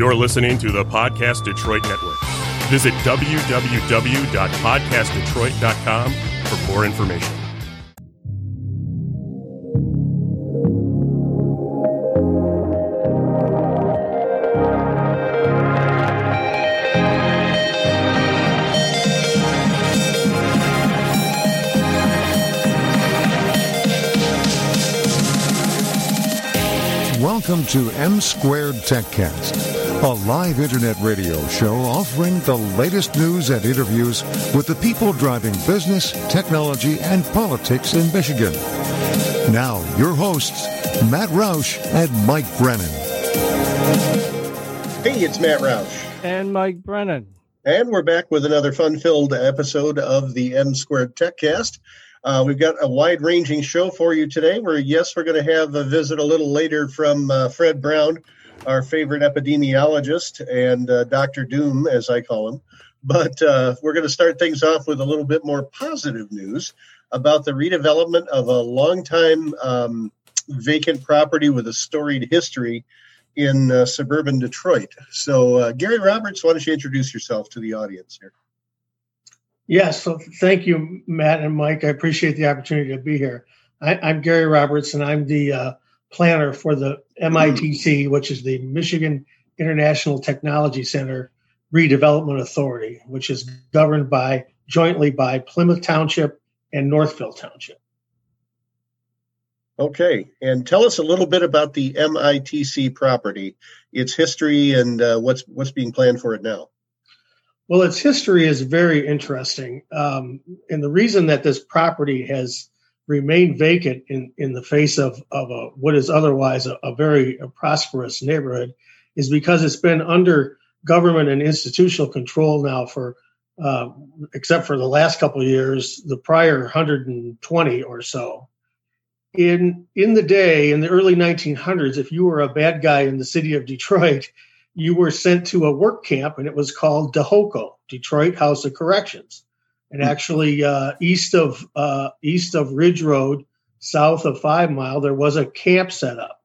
You're listening to the Podcast Detroit Network. Visit www.podcastdetroit.com for more information. Welcome to M Squared TechCast, a live internet radio show offering the latest news and interviews with the people driving business, technology, and politics in Michigan. Now, your hosts, Matt Roush and Mike Brennan. Hey, it's Matt Roush. And Mike Brennan. And we're back with another fun filled episode of the M Squared TechCast. Uh, we've got a wide ranging show for you today. Where, yes, we're going to have a visit a little later from uh, Fred Brown, our favorite epidemiologist, and uh, Dr. Doom, as I call him. But uh, we're going to start things off with a little bit more positive news about the redevelopment of a longtime um, vacant property with a storied history in uh, suburban Detroit. So, uh, Gary Roberts, why don't you introduce yourself to the audience here? Yes, so thank you, Matt and Mike. I appreciate the opportunity to be here. I, am Gary Roberts, and I'm the uh, planner for the MITC, which is the Michigan International Technology Center Redevelopment Authority, which is governed by jointly by Plymouth Township and Northville Township. Okay, and tell us a little bit about the MITC property, its history, and uh, what's what's being planned for it now. Well, its history is very interesting. Um, and the reason that this property has remained vacant in, in the face of, of a, what is otherwise a, a very a prosperous neighborhood is because it's been under government and institutional control now for, uh, except for the last couple of years, the prior 120 or so. In in the day, in the early 1900s, if you were a bad guy in the city of Detroit, you were sent to a work camp and it was called DeHoco, Detroit House of Corrections. And actually, uh, east of uh, east of Ridge Road, south of Five Mile, there was a camp set up.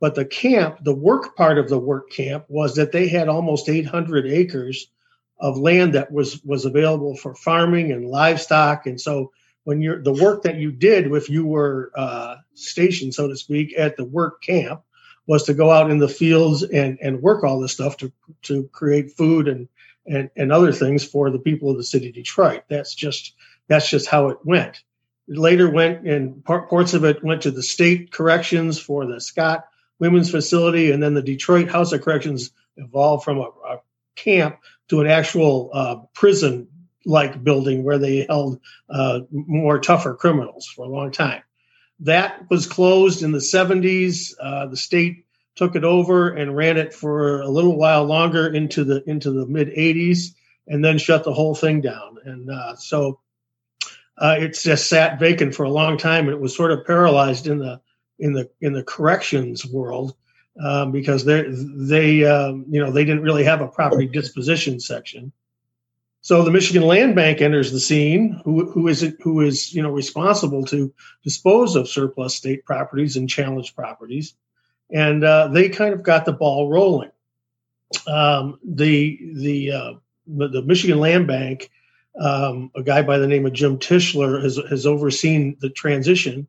But the camp, the work part of the work camp, was that they had almost 800 acres of land that was was available for farming and livestock. And so, when you're the work that you did, if you were uh, stationed, so to speak, at the work camp, was to go out in the fields and, and work all this stuff to, to create food and, and, and other things for the people of the city of Detroit. That's just, that's just how it went. It later went and parts of it went to the state corrections for the Scott women's facility. And then the Detroit House of Corrections evolved from a, a camp to an actual uh, prison like building where they held uh, more tougher criminals for a long time that was closed in the 70s. Uh, the state took it over and ran it for a little while longer into the into the mid 80s, and then shut the whole thing down. And uh, so uh, it's just sat vacant for a long time, and it was sort of paralyzed in the in the in the corrections world um, because they they um, you know they didn't really have a property disposition section. So the Michigan Land Bank enters the scene, who, who is it, who is you know responsible to dispose of surplus state properties and challenged properties, and uh, they kind of got the ball rolling. Um, the the uh, the Michigan Land Bank, um, a guy by the name of Jim Tischler, has has overseen the transition.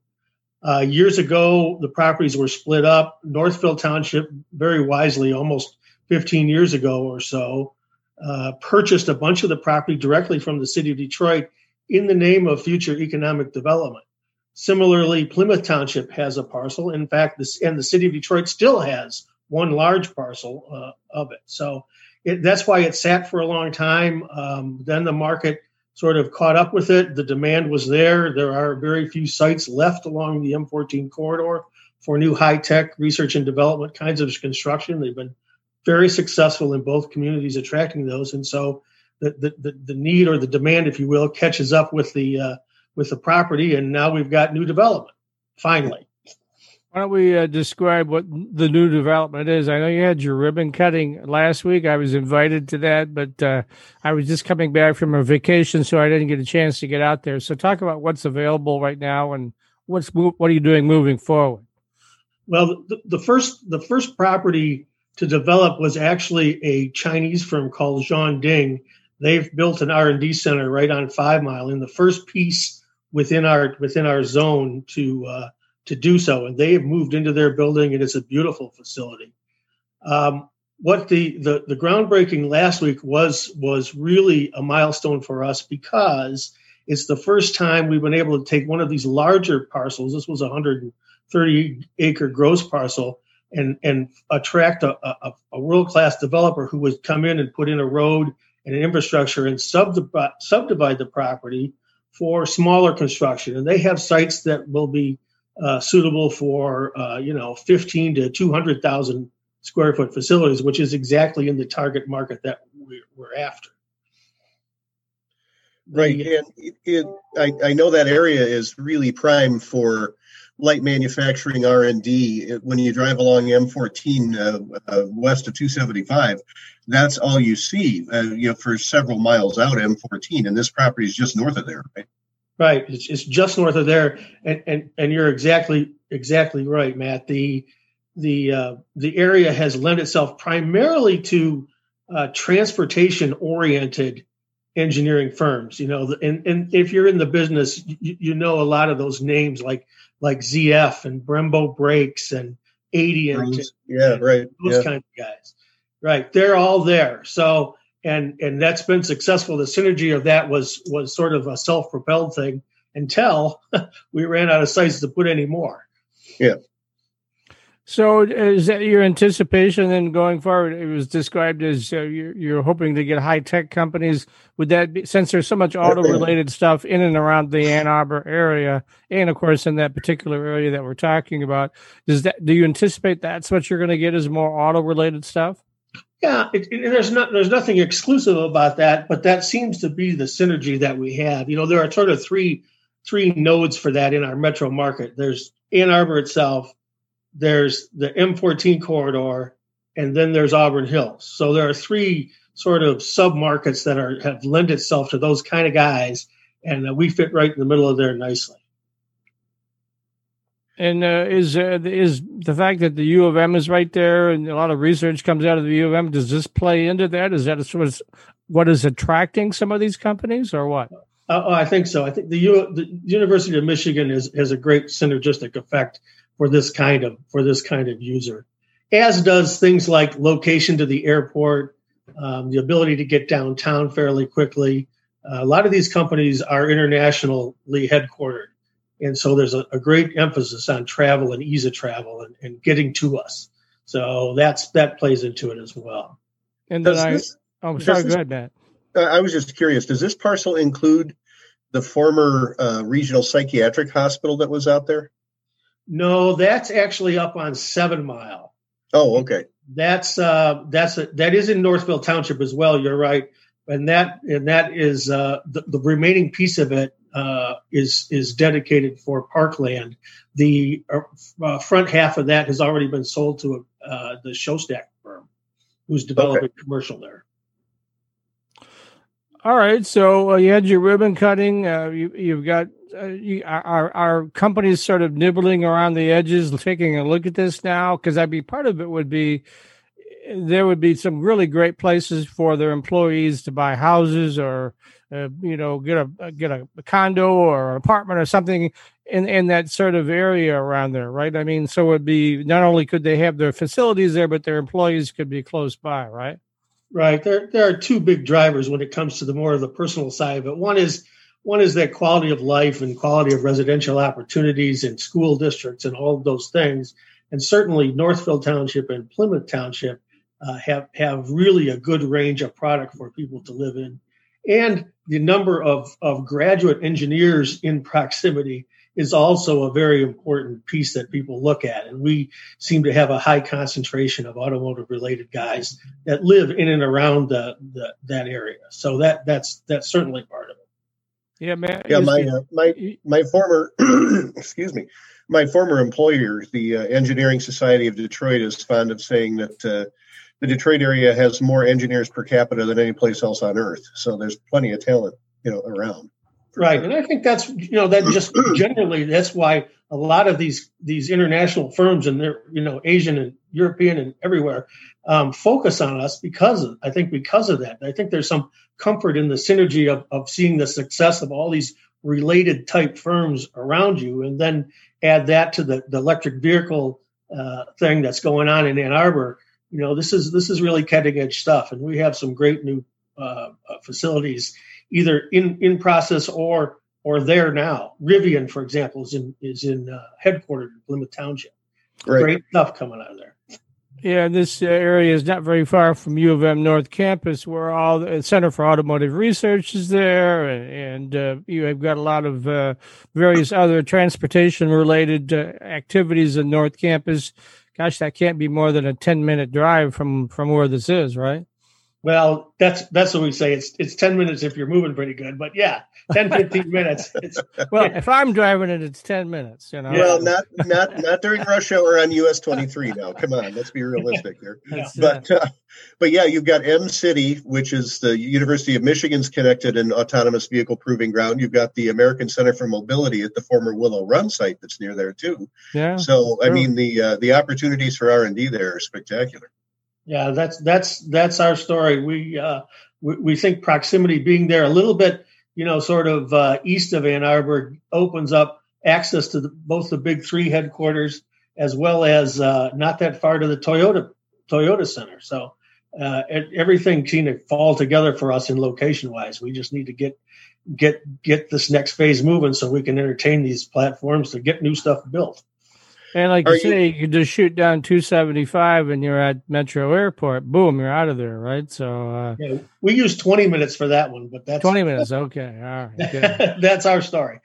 Uh, years ago, the properties were split up. Northville Township, very wisely, almost 15 years ago or so, uh, purchased a bunch of the property directly from the city of Detroit in the name of future economic development. Similarly, Plymouth Township has a parcel. In fact, this and the city of Detroit still has one large parcel uh, of it. So it, that's why it sat for a long time. Um, then the market sort of caught up with it. The demand was there. There are very few sites left along the M14 corridor for new high tech research and development kinds of construction. They've been very successful in both communities attracting those, and so the the, the need or the demand, if you will, catches up with the uh, with the property, and now we've got new development. Finally. Why don't we uh, describe what the new development is? I know you had your ribbon cutting last week. I was invited to that, but uh, I was just coming back from a vacation, so I didn't get a chance to get out there. So, talk about what's available right now and what's what are you doing moving forward? Well, the, the first the first property to develop was actually a Chinese firm called Ding. They've built an R&D center right on Five Mile in the first piece within our within our zone to uh, to do so, and they have moved into their building, and it's a beautiful facility. Um, what the, the the groundbreaking last week was was really a milestone for us because it's the first time we've been able to take one of these larger parcels. This was a 130 acre gross parcel, and and attract a, a, a world class developer who would come in and put in a road and an infrastructure and subdivide, subdivide the property for smaller construction. And they have sites that will be uh, suitable for uh, you know 15 to 200,000 square foot facilities, which is exactly in the target market that we're, we're after. Right, and it, it, I, I know that area is really prime for light manufacturing R and D. When you drive along M14 uh, uh, west of 275, that's all you see. Uh, you know, for several miles out M14, and this property is just north of there, right? Right, it's, it's just north of there, and and and you're exactly exactly right, Matt. The the uh, the area has lent itself primarily to uh, transportation oriented engineering firms. You know, and and if you're in the business, you, you, know a lot of those names like like ZF and Brembo Brakes and Adient. And, yeah, right. Those yeah. kind of guys. Right. They're all there. So and and that's been successful. The synergy of that was was sort of a self propelled thing until we ran out of sites to put any more. Yeah. So, is that your anticipation then going forward? It was described as uh, you're, you're, hoping to get high tech companies. Would that be since there's so much auto related stuff in and around the Ann Arbor area, and of course in that particular area that we're talking about? Does that do you anticipate that's what you're going to get is more auto related stuff? Yeah, it, it, there's not there's nothing exclusive about that, but that seems to be the synergy that we have. You know, there are sort of three three nodes for that in our metro market. There's Ann Arbor itself there's the M14 corridor, and then there's Auburn Hills. So there are three sort of sub markets that are have lent itself to those kind of guys, and uh, we fit right in the middle of there nicely. And uh, is uh, is the fact that the U of M is right there, and a lot of research comes out of the U of M? Does this play into that? Is that sort of what is attracting some of these companies, or what? Uh, oh, I think so. I think the, U, the University of Michigan is, has a great synergistic effect for this kind of for this kind of user, as does things like location to the airport, um, the ability to get downtown fairly quickly. Uh, a lot of these companies are internationally headquartered, and so there's a, a great emphasis on travel and ease of travel and, and, getting to us. So that's that plays into it as well. And then I, this, oh, sorry, this, go ahead, Matt. I was just curious. Does this parcel include the former uh, regional psychiatric hospital that was out there? No, that's actually up on Seven Mile. Oh, okay. That's uh, that's a, that is in Northville Township as well. You're right, and that and that is uh, the, the remaining piece of it uh, is is dedicated for parkland. The uh, uh front half of that has already been sold to uh, the Schostak firm, who's developing okay. commercial there. All right, so uh, you had your ribbon cutting. Uh, you, you've got uh, you, our our companies sort of nibbling around the edges, taking a look at this now? Because I'd be part of it would be there would be some really great places for their employees to buy houses or uh, you know get a get a condo or an apartment or something in in that sort of area around there, right? I mean, so it'd be not only could they have their facilities there, but their employees could be close by, right? Right. There there are two big drivers when it comes to the more of the personal side of it. One is one is that quality of life and quality of residential opportunities in school districts and all of those things. And certainly Northville Township and Plymouth Township uh, have have really a good range of product for people to live in. And the number of, of graduate engineers in proximity is also a very important piece that people look at. And we seem to have a high concentration of automotive related guys that live in and around the, the, that area. So that that's that's certainly part of it. Yeah, man. Yeah, my uh, my my former excuse me, my former employer, the uh, Engineering Society of Detroit, is fond of saying that uh, the Detroit area has more engineers per capita than any place else on earth. So there's plenty of talent, you know, around. Right, and I think that's you know that just generally that's why a lot of these these international firms and they're you know Asian and European and everywhere, um, focus on us because of, I think because of that. I think there's some comfort in the synergy of, of seeing the success of all these related type firms around you, and then add that to the, the electric vehicle uh, thing that's going on in Ann Arbor. You know, this is this is really cutting edge stuff, and we have some great new uh, uh facilities either in in process or or there now. Rivian, for example, is in is in uh, headquartered in Plymouth Township. Right. Great stuff coming out of there. Yeah, this area is not very far from U of M North Campus, where all the Center for Automotive Research is there, and, uh, you have got a lot of uh, various other transportation-related uh, activities in North Campus. Gosh, that can't be more than a ten-minute drive from from where this is, right? Well, that's that's what we say. It's it's ten minutes if you're moving pretty good, but yeah, 10, 15 minutes. It's, well, if I'm driving it, it's ten minutes. You know. Well, not not not during rush hour on US 23. Now, come on, let's be realistic here. Yeah. But uh, but yeah, you've got Mcity, which is the University of Michigan's connected and autonomous vehicle proving ground. You've got the American Center for Mobility at the former Willow Run site that's near there too. Yeah. So I mean the uh, the opportunities for R and D there are spectacular. Yeah, that's that's that's our story. We uh, we, we, think proximity being there a little bit, you know, sort of uh, east of Ann Arbor opens up access to the, both the big three headquarters as well as uh, not that far to the Toyota Toyota Center. So uh, everything seemed to fall together for us in location wise. We just need to get get get this next phase moving so we can entertain these platforms to get new stuff built. And like you say, you, you can just shoot down 275 and you're at Metro Airport. Boom, you're out of there, right? So uh, yeah, we use 20 minutes for that one, but that's 20 minutes. Okay, all right. that's our story.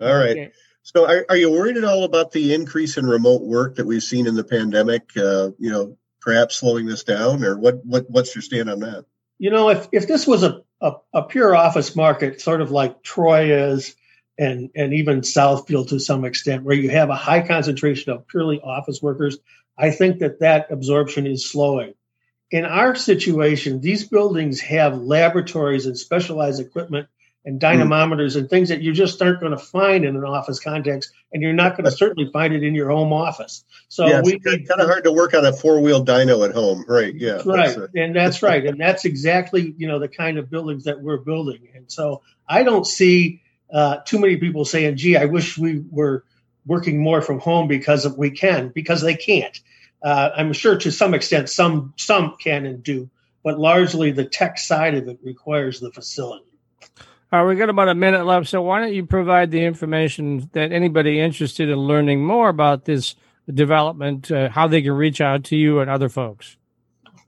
All right. Okay. So, are, are you worried at all about the increase in remote work that we've seen in the pandemic? Uh, you know, perhaps slowing this down, or what? What? What's your stand on that? You know, if if this was a a, a pure office market, sort of like Troy is, and and even Southfield to some extent, where you have a high concentration of purely office workers, I think that that absorption is slowing. In our situation, these buildings have laboratories and specialized equipment and hmm. dynamometers mm. and things that you just aren't going to find in an office context, and you're not going to certainly find it in your home office. So yeah, we kind of hard to work on a four wheel dyno at home, right? Yeah, right, and that's right, and that's exactly you know the kind of buildings that we're building, and so I don't see uh, too many people saying, "Gee, I wish we were working more from home because we can," because they can't. Uh, I'm sure to some extent some some can and do, but largely the tech side of it requires the facility. All right, we got about a minute left, so why don't you provide the information that anybody interested in learning more about this development, uh, how they can reach out to you and other folks?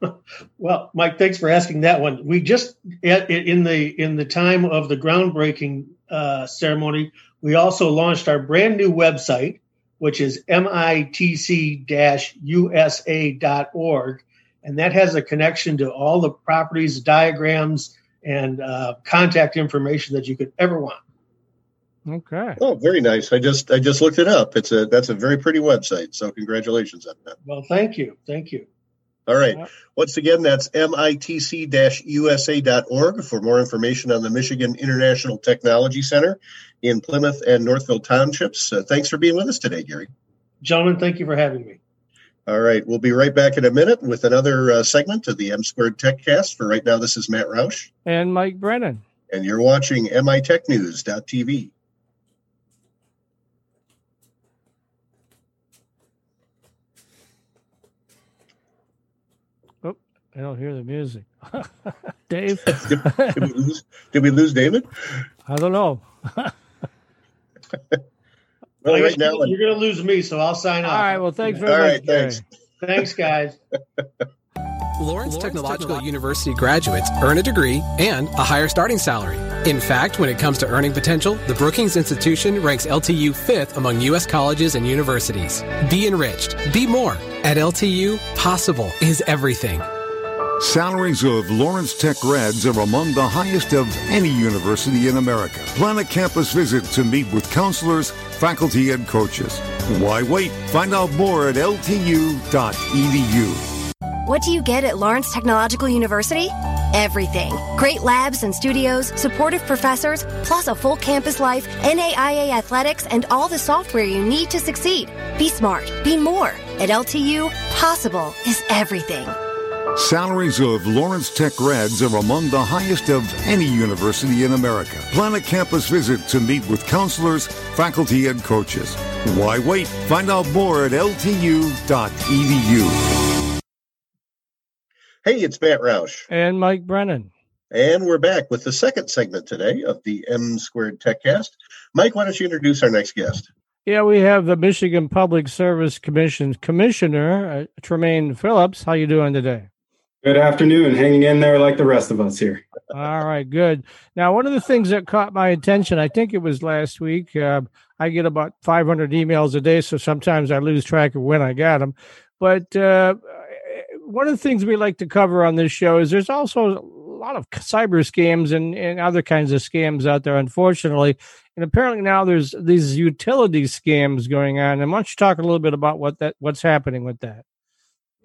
well, Mike, thanks for asking that one. We just in the in the time of the groundbreaking uh, ceremony, we also launched our brand new website, which is mitc-usa.org. And that has a connection to all the properties, diagrams, and uh, contact information that you could ever want. Okay. Oh, very nice. I just I just looked it up. It's a that's a very pretty website. So congratulations on that. Well, thank you. Thank you. All right. Once again, that's mitc-usa.org for more information on the Michigan International Technology Center in Plymouth and Northville Townships. Uh, thanks for being with us today, Gary. Gentlemen, thank you for having me. All right. We'll be right back in a minute with another uh, segment of the M Squared TechCast. For right now, this is Matt Roush. And Mike Brennan. And you're watching mitechnews.tv. I don't hear the music. Dave? did, did, we lose, did we lose David? I don't know. well, right now, you're going to lose me, so I'll sign off. All right. Well, thanks very All much. Right, thanks. Thanks, guys. Lawrence, Lawrence Technological, Technological University graduates earn a degree and a higher starting salary. In fact, when it comes to earning potential, the Brookings Institution ranks LTU fifth among U.S. colleges and universities. Be enriched. Be more. At LTU, possible is everything. Salaries of Lawrence Tech grads are among the highest of any university in America. Plan a campus visit to meet with counselors, faculty, and coaches. Why wait? Find out more at ltu.edu. What do you get at Lawrence Technological University? everything. Great labs and studios, supportive professors, plus a full campus life, NAIA athletics, and all the software you need to succeed. Be smart, be more. At LTU, possible is everything. Salaries of Lawrence Tech grads are among the highest of any university in America. Plan a campus visit to meet with counselors, faculty, and coaches. Why wait? Find out more at ltu.edu. Hey, it's Matt Roush. And Mike Brennan. And we're back with the second segment today of the M Squared TechCast. Mike, why don't you introduce our next guest? Yeah, we have the Michigan Public Service Commission Commissioner, uh, Tremaine Phillips. How you doing today? Good afternoon. Hanging in there like the rest of us here. All right, good. Now, one of the things that caught my attention, I think it was last week. Uh, I get about 500 emails a day, so sometimes I lose track of when I got them. But uh, one of the things we like to cover on this show is there's also a lot of cyber scams and, and other kinds of scams out there, unfortunately. And apparently now there's these utility scams going on. And why don't you talk a little bit about what that what's happening with that?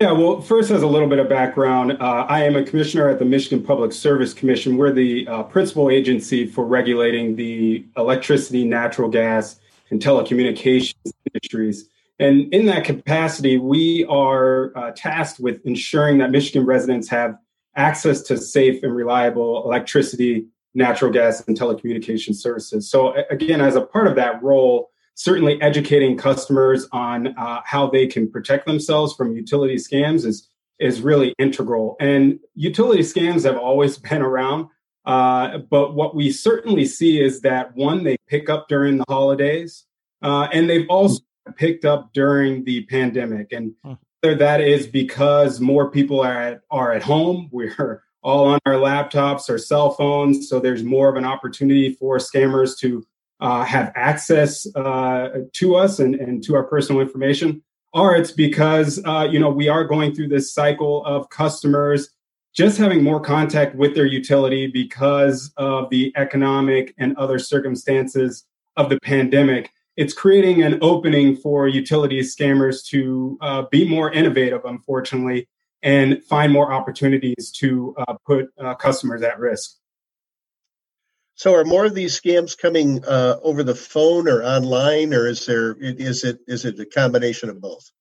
Yeah, well, first, as a little bit of background, uh, I am a commissioner at the Michigan Public Service Commission. We're the uh, principal agency for regulating the electricity, natural gas, and telecommunications industries. And in that capacity, we are uh, tasked with ensuring that Michigan residents have access to safe and reliable electricity, natural gas, and telecommunication services. So, again, as a part of that role, certainly educating customers on uh, how they can protect themselves from utility scams is is really integral. And utility scams have always been around, uh, but what we certainly see is that one, they pick up during the holidays, uh, and they've also picked up during the pandemic. And whether that is because more people are at, are at home, we're all on our laptops or cell phones, so there's more of an opportunity for scammers to uh, have access uh, to us and, and to our personal information, or it's because uh, you know we are going through this cycle of customers just having more contact with their utility because of the economic and other circumstances of the pandemic. It's creating an opening for utility scammers to uh, be more innovative, unfortunately, and find more opportunities to uh, put uh, customers at risk. So, are more of these scams coming uh, over the phone or online, or is there is it is it a combination of both?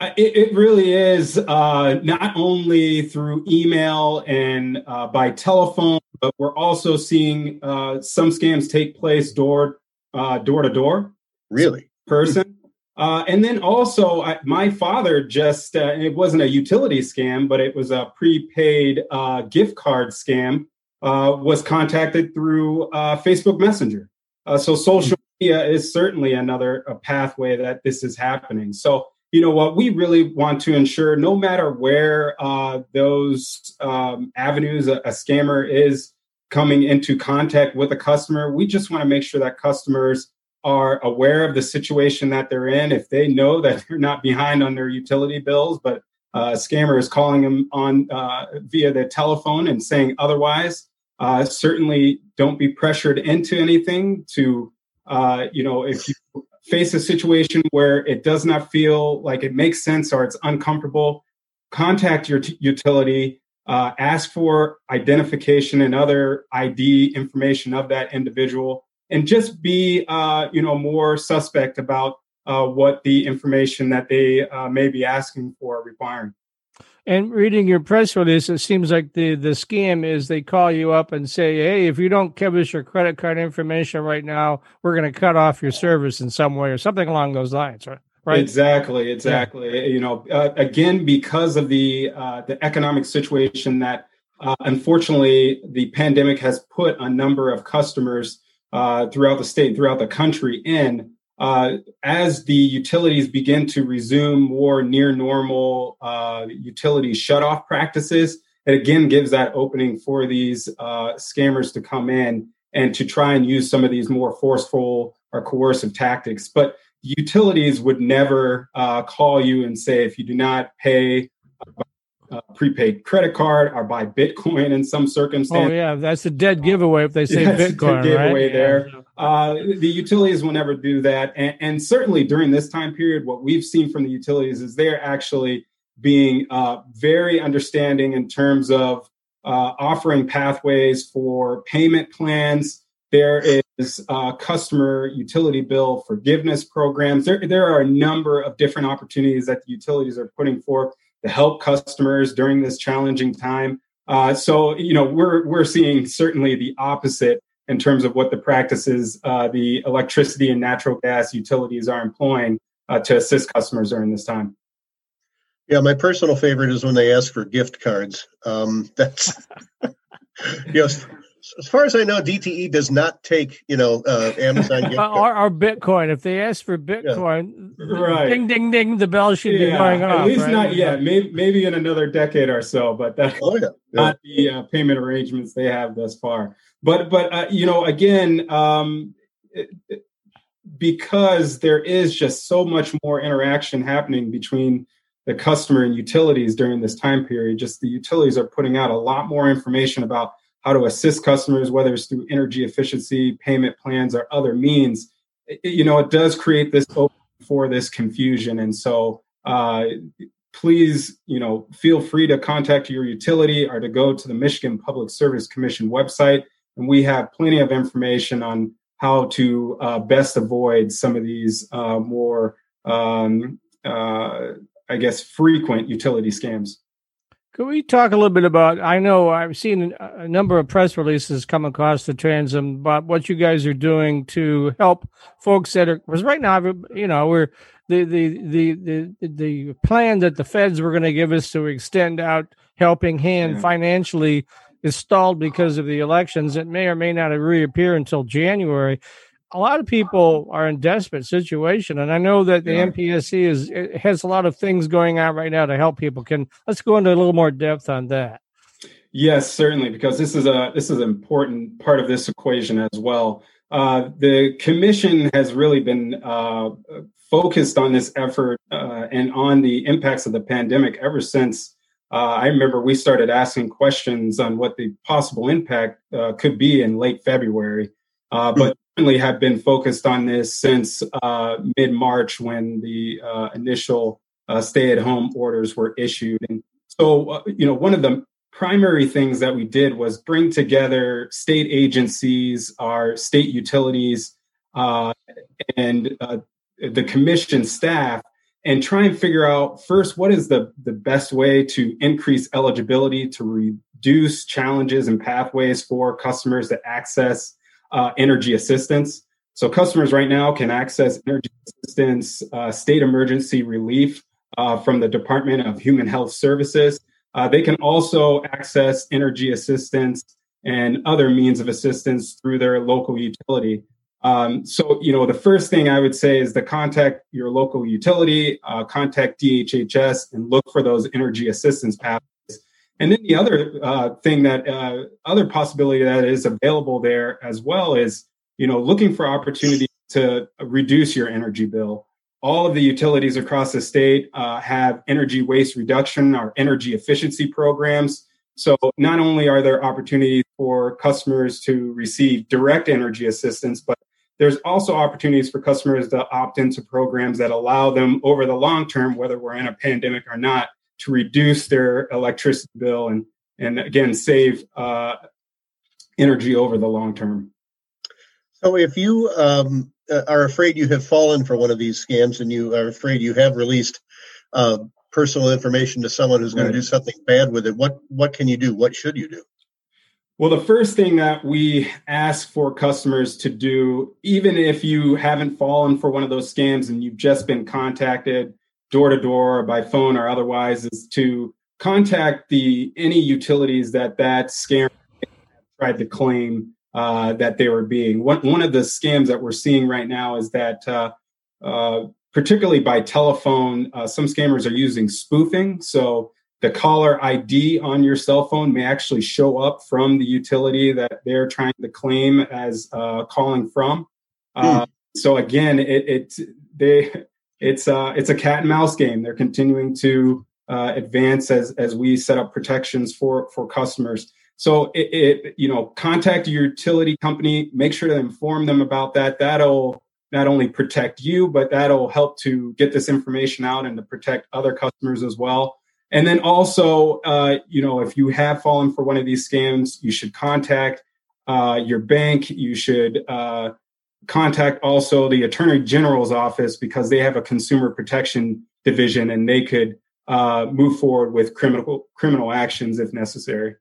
It, it really is uh, not only through email and uh, by telephone, but we're also seeing uh, some scams take place door uh, door to door. Really, person. Uh, and then also, I, my father just, it wasn't a utility scam, but it was a prepaid gift card scam uh, was contacted through uh, Facebook Messenger. Uh, so social media is certainly another pathway that this is happening. So you know what we really want to ensure, no matter where uh, those um, avenues a, a scammer is coming into contact with a customer, we just want to make sure that customers are aware of the situation that they're in. If they know that they're not behind on their utility bills, but uh, scammer is calling them on uh, via the telephone and saying otherwise. Uh, certainly, don't be pressured into anything. To uh, you know, if you face a situation where it does not feel like it makes sense or it's uncomfortable, contact your t- utility. Uh, ask for identification and other ID information of that individual, and just be uh, you know more suspect about uh, what the information that they uh, may be asking for or requiring. And reading your press release, it seems like the the scam is they call you up and say, "Hey, if you don't give us your credit card information right now, we're going to cut off your service in some way or something along those lines." Right? Right. Exactly. Exactly. Yeah. You know, uh, again, because of the uh, the economic situation that uh, unfortunately the pandemic has put a number of customers uh, throughout the state, throughout the country in uh, as the utilities begin to resume more near normal uh, utility shutoff practices, it again gives that opening for these uh, scammers to come in and to try and use some of these more forceful or coercive tactics. But utilities would never uh, call you and say, if you do not pay uh, prepaid credit card or buy Bitcoin in some circumstance. Oh yeah, that's a dead giveaway if they say Bitcoin. giveaway right? there. Yeah. Uh, the utilities will never do that, and, and, certainly during this time period, what we've seen from the utilities is they're actually being uh, very understanding in terms of uh, offering pathways for payment plans. There is customer utility bill forgiveness programs. There, there are a number of different opportunities that the utilities are putting forth to help customers during this challenging time. Uh, so, you know, we're we're seeing certainly the opposite in terms of what the practices uh, the electricity and natural gas utilities are employing uh, to assist customers during this time. Yeah, my personal favorite is when they ask for gift cards. Um, that's yes. As far as I know, DTE does not take you know uh, Amazon gift or, or, Bitcoin. If they ask for Bitcoin, yeah. right? Ding ding ding, the bell should yeah, be going off. At least right? not yet. Maybe, maybe in another decade or so, but that's oh, yeah. not the uh, payment arrangements they have thus far. But but uh, you know again. Um, it, it, because there is just so much more interaction happening between the customer and utilities during this time period. Just the utilities are putting out a lot more information about how to assist customers, whether it's through energy efficiency, payment plans, or other means. It, you know, it does create this for this confusion. And so, uh, please, you know, feel free to contact your utility or to go to the Michigan Public Service Commission website. And we have plenty of information on how to uh, best avoid some of these uh, more um, uh, I guess, frequent utility scams. Can we talk a little bit about? I know I've seen a number of press releases come across the transom about what you guys are doing to help folks that are. Because right now, you know, we're the the the the the plan that the feds were going to give us to extend out helping hand yeah. financially is stalled because of the elections. It may or may not reappear until January a lot of people are in desperate situation, and I know that the yeah. MPSC is has a lot of things going on right now to help people. Can let's go into a little more depth on that. Yes, certainly, because this is a this is an important part of this equation as well. Uh, the commission has really been uh, focused on this effort uh, and on the impacts of the pandemic ever since. Uh, I remember we started asking questions on what the possible impact uh, could be in late February. Uh, but have been focused on this since uh, mid March when the uh, initial uh, stay at home orders were issued. And so, uh, you know, one of the primary things that we did was bring together state agencies, our state utilities, uh, and uh, the commission staff and try and figure out first what is the, the best way to increase eligibility to reduce challenges and pathways for customers to access uh, energy assistance. So customers right now can access energy assistance, uh, state emergency relief uh, from the Department of Human Health Services. Uh, they can also access energy assistance and other means of assistance through their local utility. Um, so, you know, the first thing I would say is to contact your local utility, uh, contact DHHS, and look for those energy assistance pathways and then the other uh, thing that uh, other possibility that is available there as well is you know looking for opportunity to reduce your energy bill. All of the utilities across the state uh, have energy waste reduction or energy efficiency programs. So not only are there opportunities for customers to receive direct energy assistance, but there's also opportunities for customers to opt into programs that allow them over the long term, whether we're in a pandemic or not, to reduce their electricity bill and and again save uh, energy over the long term. So, if you um, uh, are afraid you have fallen for one of these scams and you are afraid you have released uh, personal information to someone who's going right. to do something bad with it, what what can you do? What should you do? Well, the first thing that we ask for customers to do, even if you haven't fallen for one of those scams and you've just been contacted door to door by phone or otherwise is to contact the any utilities that that scam tried to claim uh, that they were being. One, one of the scams that we're seeing right now is that, uh, uh, particularly by telephone, uh, some scammers are using spoofing. So the caller ID on your cell phone may actually show up from the utility that they're trying to claim as uh, calling from. Uh, hmm. So again, it, it they it's uh, it's a cat and mouse game. They're continuing to uh, advance as as we set up protections for for customers. So it, it, you know contact your utility company, make sure to inform them about that. That'll not only protect you, but that'll help to get this information out and to protect other customers as well. And then also, uh, you know, if you have fallen for one of these scams, you should contact uh, your bank. You should uh, contact also the Attorney General's office because they have a consumer protection division and they could uh, move forward with criminal criminal actions if necessary.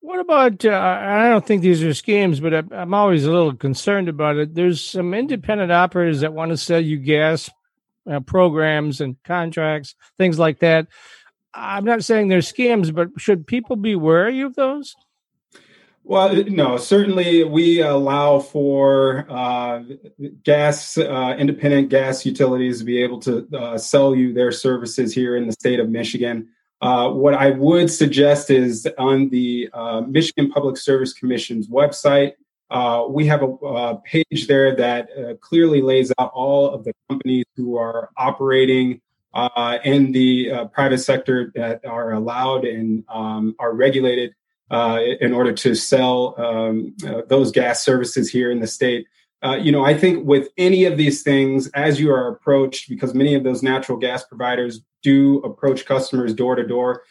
What about? Uh, I don't think these are scams, but I'm always a little concerned about it. There's some independent operators that want to sell you gas uh, programs and contracts, things like that. I'm not saying they're scams, but should people be wary of those? Well, no, certainly we allow for uh, gas, uh, independent gas utilities to be able to uh, sell you their services here in the state of Michigan. Uh, what I would suggest is on the uh, Michigan Public Service Commission's website, uh, we have a, a, page there that clearly lays out all of the companies who are operating in the private sector that are allowed and um, are regulated in order to sell um, uh, those gas services here in the state. Uh, you know, I think with any of these things, as you are approached, because many of those natural gas providers do approach customers door to door,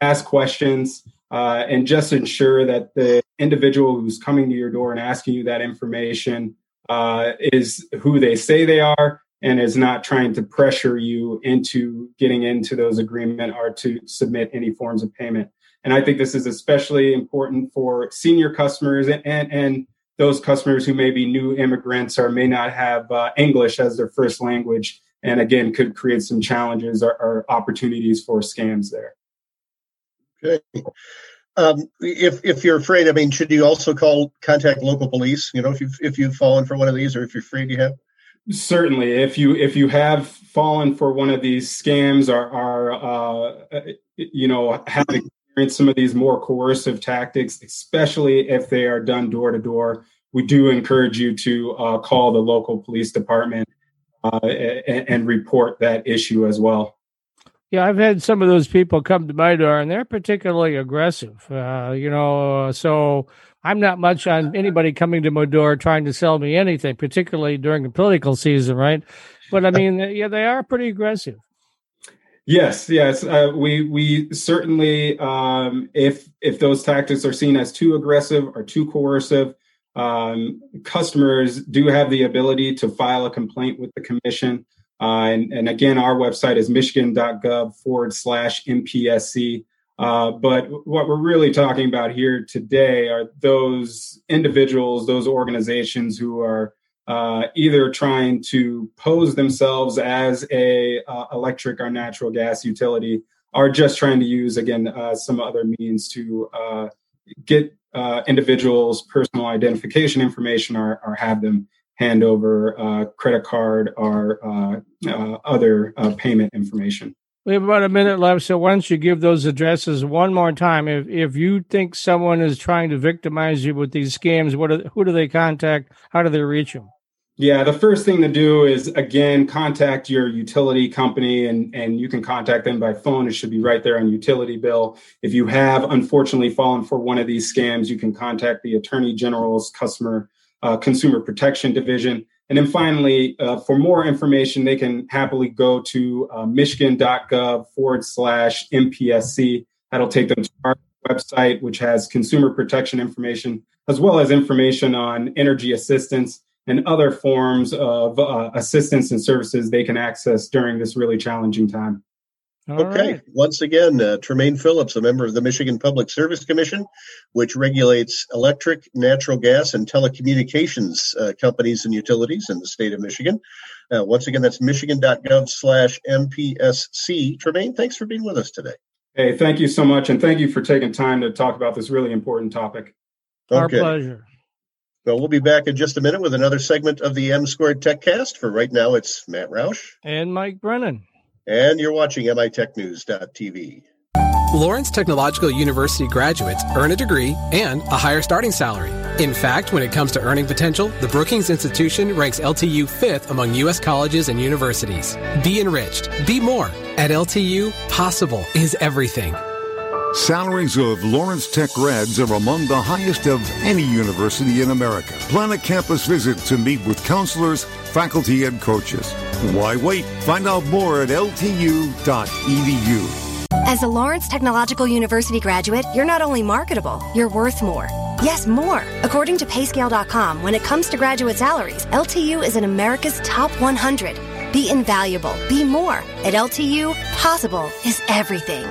ask questions, uh, and just ensure that the individual who's coming to your door and asking you that information uh, is who they say they are and is not trying to pressure you into getting into those agreement or to submit any forms of payment. And I think this is especially important for senior customers and, and, and those customers who may be new immigrants or may not have uh, English as their first language. And again, could create some challenges or, or opportunities for scams there. Okay. Um, if if you're afraid, I mean, should you also call contact local police? You know, if you if you've fallen for one of these, or if you're afraid you have. Certainly, if you if you have fallen for one of these scams, or are uh, you know having some of these more coercive tactics, especially if they are done door to door, we do encourage you to uh, call the local police department uh, and, and, report that issue as well. Yeah, I've had some of those people come to my door, and they're particularly aggressive. Uh, you know, so I'm not much on anybody coming to my door trying to sell me anything, particularly during the political season, right? But I mean, yeah, they are pretty aggressive. Yes, yes, uh, we we certainly, um, if if those tactics are seen as too aggressive or too coercive, um, customers do have the ability to file a complaint with the commission. Uh, and, and, again, our website is michigan.gov forward slash MPSC. Uh, but what we're really talking about here today are those individuals, those organizations who are uh, either trying to pose themselves as a uh, electric or natural gas utility, or just trying to use again uh, some other means to uh, get uh, individuals' personal identification information or, or have them hand over uh, credit card or other payment information. We have about a minute left, so why don't you give those addresses one more time? If if you think someone is trying to victimize you with these scams, what are, who do they contact? How do they reach them? Yeah, the first thing to do is again contact your utility company and and you can contact them by phone. It should be right there on utility bill. If you have unfortunately fallen for one of these scams, you can contact the Attorney General's customer uh, consumer protection division. And then finally, uh, for more information, they can happily go to uh, michigan.gov forward slash MPSC. That'll take them to our website, which has consumer protection information, as well as information on energy assistance and other forms of uh, assistance and services they can access during this really challenging time. All okay. Right. Once again, uh, Tremaine Phillips, a member of the Michigan Public Service Commission, which regulates electric, natural gas, and telecommunications uh, companies and utilities in the state of Michigan. Uh, once again, that's michigan.gov slash MPSC. Tremaine, thanks for being with us today. Hey, thank you so much. And thank you for taking time to talk about this really important topic. Okay. Our pleasure. Well, we'll be back in just a minute with another segment of the M Squared TechCast. For right now, it's Matt Roush and Mike Brennan. And you're watching MITechNews.tv. Lawrence Technological University graduates earn a degree and a higher starting salary. In fact, when it comes to earning potential, the Brookings Institution ranks LTU fifth among U.S. colleges and universities. Be enriched. Be more. At LTU, possible is everything. Salaries of Lawrence Tech grads are among the highest of any university in America. Plan a campus visit to meet with counselors, faculty, and coaches. Why wait? Find out more at ltu.edu. As a Lawrence Technological University graduate, you're not only marketable, you're worth more. Yes, more. According to Payscale.com, when it comes to graduate salaries, LTU is in America's top 100. Be invaluable. Be more. At LTU, possible is everything.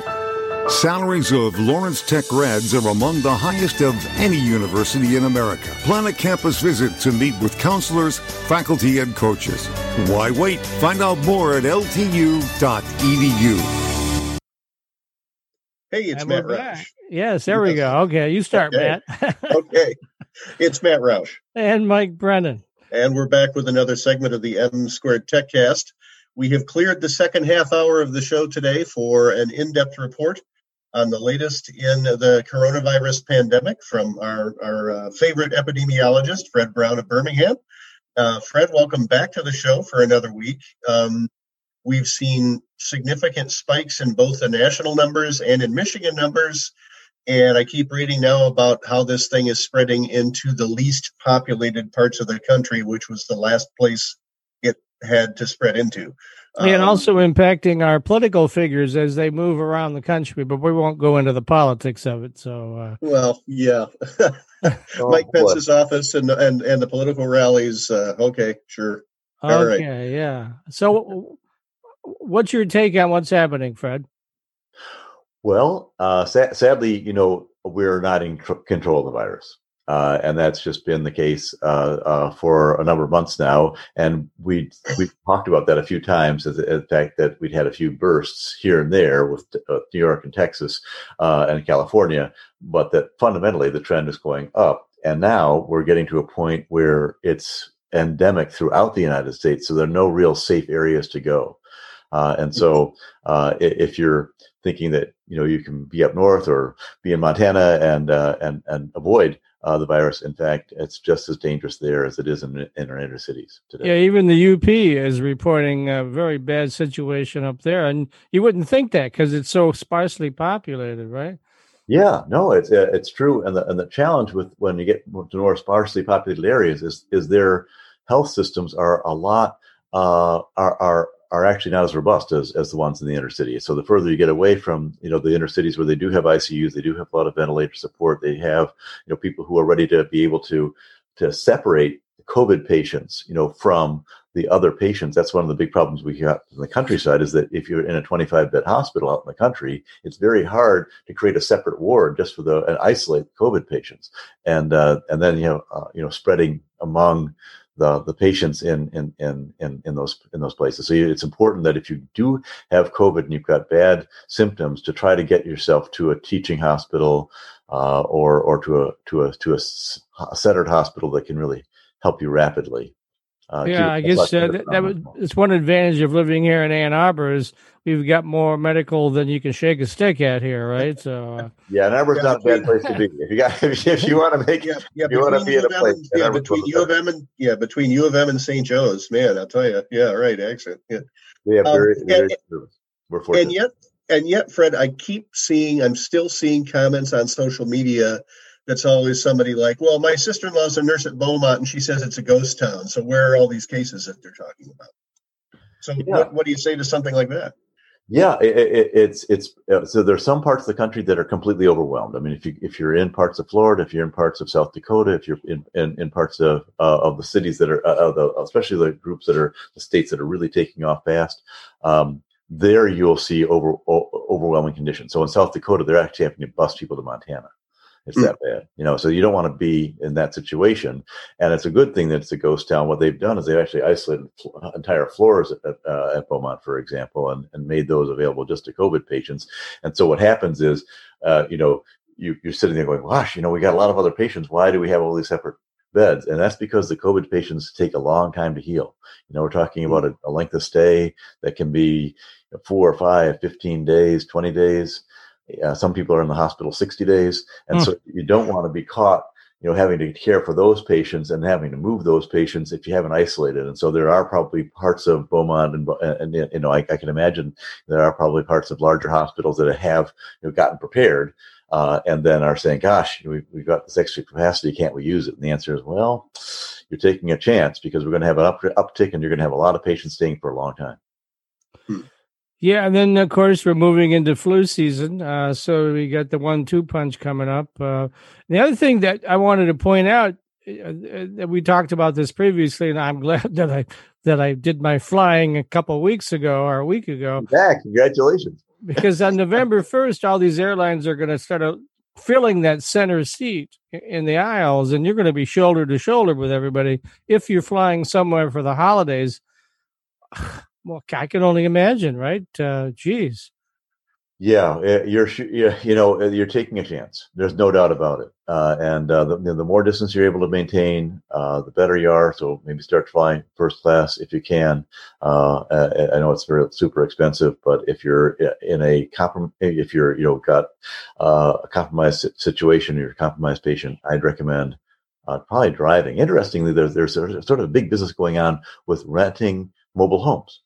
Salaries of Lawrence Tech grads are among the highest of any university in America. Plan a campus visit to meet with counselors, faculty, and coaches. Why wait? Find out more at ltu.edu. Hey, it's And Matt Roush. back. Yes, there we go. Okay, you start, Okay. Matt. okay, it's Matt Roush. and Mike Brennan. And we're back with another segment of the M Squared TechCast. We have cleared the second half hour of the show today for an in depth report on the latest in the coronavirus pandemic from our, our uh, favorite epidemiologist, Fred Brown of Birmingham. Uh, Fred, welcome back to the show for another week. Um, we've seen significant spikes in both the national numbers and in Michigan numbers. And I keep reading now about how this thing is spreading into the least populated parts of the country, which was the last place it had to spread into. And Um, also impacting our political figures as they move around the country, but we won't go into the politics of it. So, uh, well, yeah. Oh, Mike boy. Pence's office and and and the political rallies. Uh, okay, sure. All right. okay, yeah. So, what's your take on what's happening, Fred? Well, uh, sa- sadly, you know, we're not in tr- control of the virus. Uh, and that's just been the case uh, uh, for a number of months now. And we we've talked about that a few times. As, the fact that we'd had a few bursts here and there with uh, New York and Texas uh, and California, but that fundamentally the trend is going up. And now we're getting to a point where it's endemic throughout the United States. So there are no real safe areas to go. Uh, and so if you're thinking that you know you can be up north or be in Montana and and and avoid uh, the virus. In fact, it's just as dangerous there as it is in, in our inner cities today. Yeah, even the UP is reporting a very bad situation up there, and you wouldn't think that because it's so sparsely populated, right? Yeah, no, it's uh, it's true, and the and the challenge with when you get to more sparsely populated areas is is their health systems are a lot uh, are are are actually not as robust as, as the ones in the inner city. So the further you get away from you know the inner cities where they do have ICUs, they do have a lot of ventilator support, they have you know people who are ready to be able to to separate COVID patients, you know, from the other patients. That's one of the big problems we have in the countryside is that if you're in a 25 bed hospital out in the country, it's very hard to create a separate ward just for the and isolate COVID patients, and uh, and then you know uh, you know spreading among the the patients in in in in in those in those places. So it's important that if you do have COVID and you've got bad symptoms, to try to get yourself to a teaching hospital uh, or or to a to a to a, a centered hospital that can really help you rapidly. Uh, yeah, I guess uh, that, that was, it's one advantage of living here in Ann Arbor is we've got more medical than you can shake a stick at here, right? So, uh, Yeah, Ann Arbor's Yeah, not a bad place to be. If you got if, if you want to make Yeah, yeah. You wanna between be in U a of M place and- yeah, between on U of M and yeah, between U of M and St. Joe's, man, I'll tell you. Yeah, right. Excellent. Yeah. they have Um, very, and- very. We're fortunate. and yet and yet fred i keep seeing i'm still seeing comments on social media that's always somebody like well my sister-in-law's a nurse at beaumont and she says it's a ghost town so where are all these cases that they're talking about so Yeah. what, what do you say to something like that Yeah, it, it, it's it's uh, so there's some parts of the country that are completely overwhelmed. I mean, if you if you're in parts of Florida, if you're in parts of South Dakota, if you're in in, in parts of uh, of the cities that are uh, the, especially the groups that are the states that are really taking off fast, um, there you'll see over o- overwhelming conditions. So in South Dakota, they're actually having to bus people to Montana. It's Mm. that bad, you know. So you don't want to be in that situation, and it's a good thing that it's a ghost town. What they've done is they've actually isolated entire floors at, uh, at Beaumont, for example, and, and made those available just to COVID patients. And so what happens is, uh, you know, you, you're sitting there going, "Gosh, you know, we got a lot of other patients. Why do we have all these separate beds?" And that's because the COVID patients take a long time to heal. You know, we're talking about a, a length of stay that can be four or five, 15 days, 20 days. Uh, some people are in the hospital 60 days. And Hmm. so you don't want to be caught you know having to care for those patients and having to move those patients if you haven't isolated and so there are probably parts of beaumont and, and you know I, I can imagine there are probably parts of larger hospitals that have you know, gotten prepared uh, and then are saying gosh we've, we've got this extra capacity can't we use it and the answer is well you're taking a chance because we're going to have an up, uptick and you're going to have a lot of patients staying for a long time. Yeah, and then of course we're moving into flu season, uh, so we got the one-two punch coming up. Uh, the other thing that I wanted to point out uh, uh that we talked about this previously, and I'm glad that I that I did my flying a couple weeks ago or a week ago. Yeah, congratulations! Because on November first, all these airlines are going to start filling that center seat in the aisles, and you're going to be shoulder to shoulder with everybody if you're flying somewhere for the holidays well, I can only imagine, right? Uh, geez. Yeah, eh, you're you know eh, you're taking a chance. There's no doubt about it. Uh, and uh, the, the more distance you're able to maintain, uh, the better you are. So maybe start flying first class if you can. Uh, I know it's very super expensive, but if you're eh, in a comprom- if you're you know got uh, a compromised situation, you're a compromised patient, I'd recommend uh, probably driving. Interestingly, there's there's sort of a big business going on with renting mobile homes.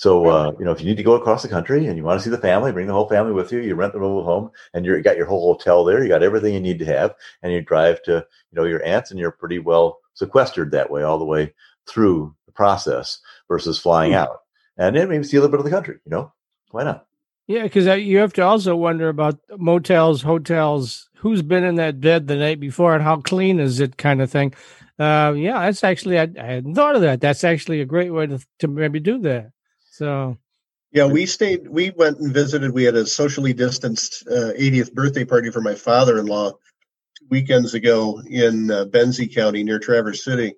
So uh, you know, if you need to go across the country and you want to see the family, bring the whole family with you. You rent the mobile home, and you got your whole hotel there. You got everything you need to have, and you drive to you know your aunts, and you're pretty well sequestered that way all the way through the process versus flying mm-hmm. out. And then maybe see a little bit of the country. You know, why not? Yeah, because you have to also wonder about motels, hotels. Who's been in that bed the night before, and how clean is it, kind of thing. Uh, yeah, that's actually I, I hadn't thought of that. That's actually a great way to to maybe do that. So, yeah, we stayed. We went and visited. We had a socially distanced uh, 80th birthday party for my father-in-law two weekends ago in uh, Benzie County near Traverse City,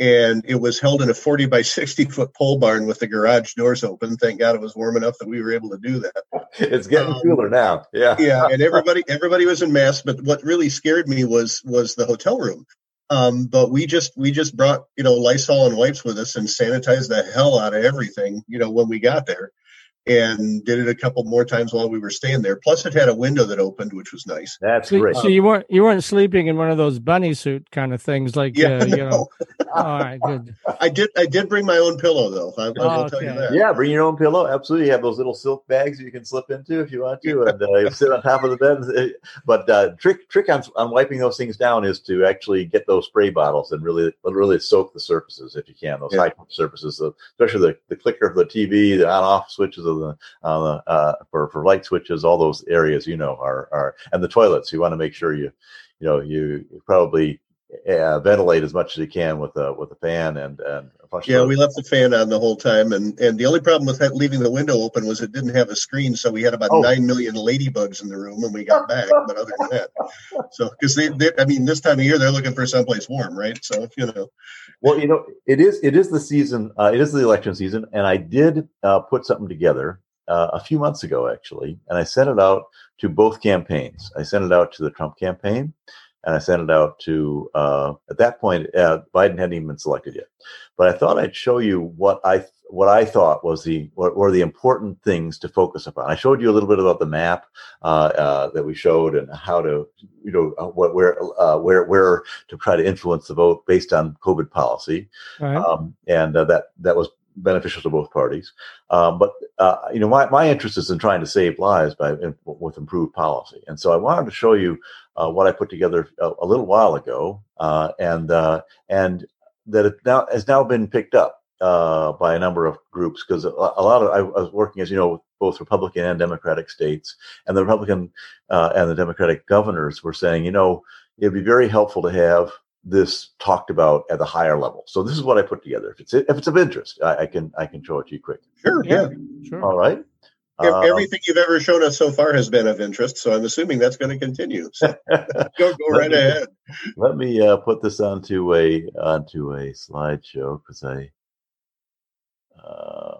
and it was held in a 40 by 60 foot pole barn with the garage doors open. Thank God it was warm enough that we were able to do that. It's getting um, cooler now. Yeah, yeah, and everybody everybody was in masks. But what really scared me was was the hotel room um, but we just we just brought you know Lysol and wipes with us and sanitized the hell out of everything you know when we got there and did it a couple more times while we were staying there. Plus, it had a window that opened, which was nice. That's so, great. So you weren't you weren't sleeping in one of those bunny suit kind of things, like yeah, uh, no. you know. All right, good. I did I did bring my own pillow though. I, I will oh, tell you that. Yeah, bring your own pillow. Absolutely, you have those little silk bags you can slip into if you want to, and uh, sit on top of the bed. But uh, trick trick on, on wiping those things down is to actually get those spray bottles and really really soak the surfaces if you can. Those yeah. high surfaces, especially the, the clicker of the TV, the on off switches of the uh, uh, for for light switches, all those areas you know are are and the toilets. You want to make sure you you know you probably uh, ventilate as much as you can with a with a fan and and yeah we left the fan on the whole time and and the only problem with leaving the window open was it didn't have a screen so we had about oh. nine million ladybugs in the room when we got back but other than that so because they, they i mean this time of year they're looking for someplace warm right so you know well you know it is it is the season uh, it is the election season and i did uh, put something together uh, a few months ago, actually, and I sent it out to both campaigns. I sent it out to the Trump campaign, and I sent it out to. Uh, at that point, uh, Biden hadn't even been selected yet, but I thought I'd show you what I what I thought was the what were the important things to focus upon. I showed you a little bit about the map uh, uh, that we showed and how to you know uh, what where where where to try to influence the vote based on COVID policy, right. um, and that that was beneficial to both parties. Um, but uh, you know, my, my interest is in trying to save lives by in, with improved policy, and so I wanted to show you uh, what I put together a, a little while ago, uh, and uh, and that it now has now been picked up uh, by a number of groups because a, lot of I, was working, as you know, with both Republican and Democratic states, and the Republican uh, and the Democratic governors were saying, you know, it'd be very helpful to have this talked about at the higher level. So this is what I put together. If it's if it's of interest, I, I can I can show it to you quick. Sure, yeah, sure. All right. Um, Everything you've ever shown us so far has been of interest, so I'm assuming that's going to continue. So go go right me, ahead. Let me uh, put this onto a onto a slideshow because I uh,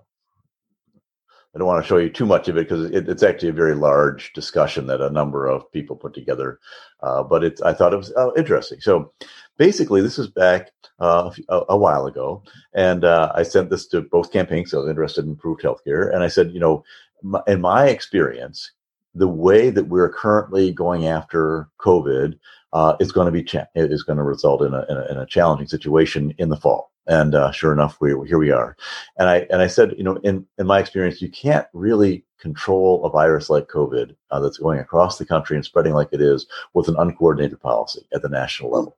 I don't want to show you too much of it because it, it's actually a very large discussion that a number of people put together. Uh, but it's I thought it was uh, interesting. So basically, this is back uh, a, a, while ago, and uh, I sent this to both campaigns. So I was interested in improved healthcare, and I said, you know, my, in my experience, the way that we're currently going after COVID uh, is going to be cha- is going to result in a, in a, in a challenging situation in the fall. And uh, sure enough, we here we are. And I and I said, you know, in in my experience, you can't really control a virus like COVID uh, that's going across the country and spreading like it is with an uncoordinated policy at the national level.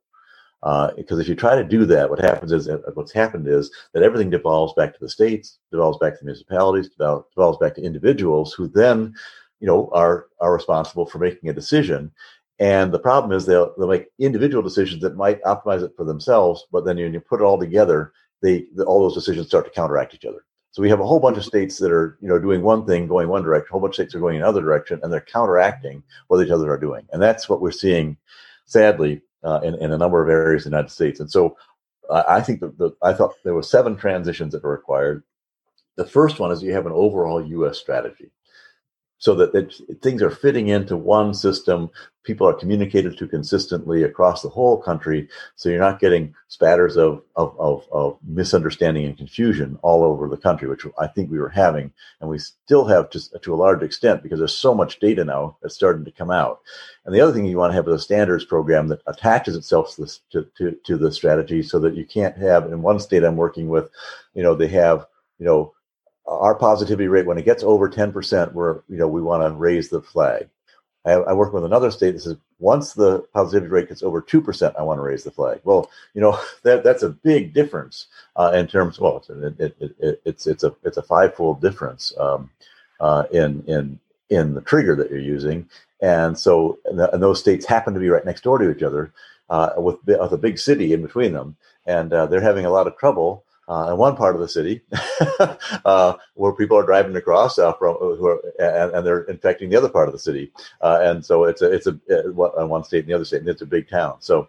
Uh, because if you try to do that, what happens is uh, what's happened is that everything devolves back to the states, devolves back to municipalities, devolves back to individuals who then, you know, are are responsible for making a decision. And the problem is they'll they'll make individual decisions that might optimize it for themselves, but then when you put it all together, they all those decisions start to counteract each other. So we have a whole bunch of states that are, you know, doing one thing, going one direction. A whole bunch of states are going another direction, and they're counteracting what each other are doing. And that's what we're seeing, sadly, uh, in, in a number of areas in the United States. And so uh, I think that the, I thought there were seven transitions that are required. The first one is you have an overall U.S. strategy so that things are fitting into one system. People are communicated to consistently across the whole country, so you're not getting spatters of, of, of, of, misunderstanding and confusion all over the country, which I think we were having, and we still have to, to a large extent because there's so much data now that's starting to come out. And the other thing you want to have is a standards program that attaches itself to, to, to the strategy so that you can't have, in one state I'm working with, you know, they have, you know, our positivity rate when it gets over 10% we're you know we want to raise the flag. I, I, work with another state that says once the positivity rate gets over 2% i want to raise the flag. Well you know that that's a big difference uh, in terms well it, it, it, it's it's a it's a fivefold difference um, uh, in in in the trigger that you're using. And so and, those states happen to be right next door to each other uh, with, with a big city in between them. And uh, they're having a lot of trouble uh, in one part of the city uh, where people are driving across uh, from uh, who are, and, and, they're infecting the other part of the city. Uh, and so it's a, it's a, uh, on one state and the other state, and it's a big town. So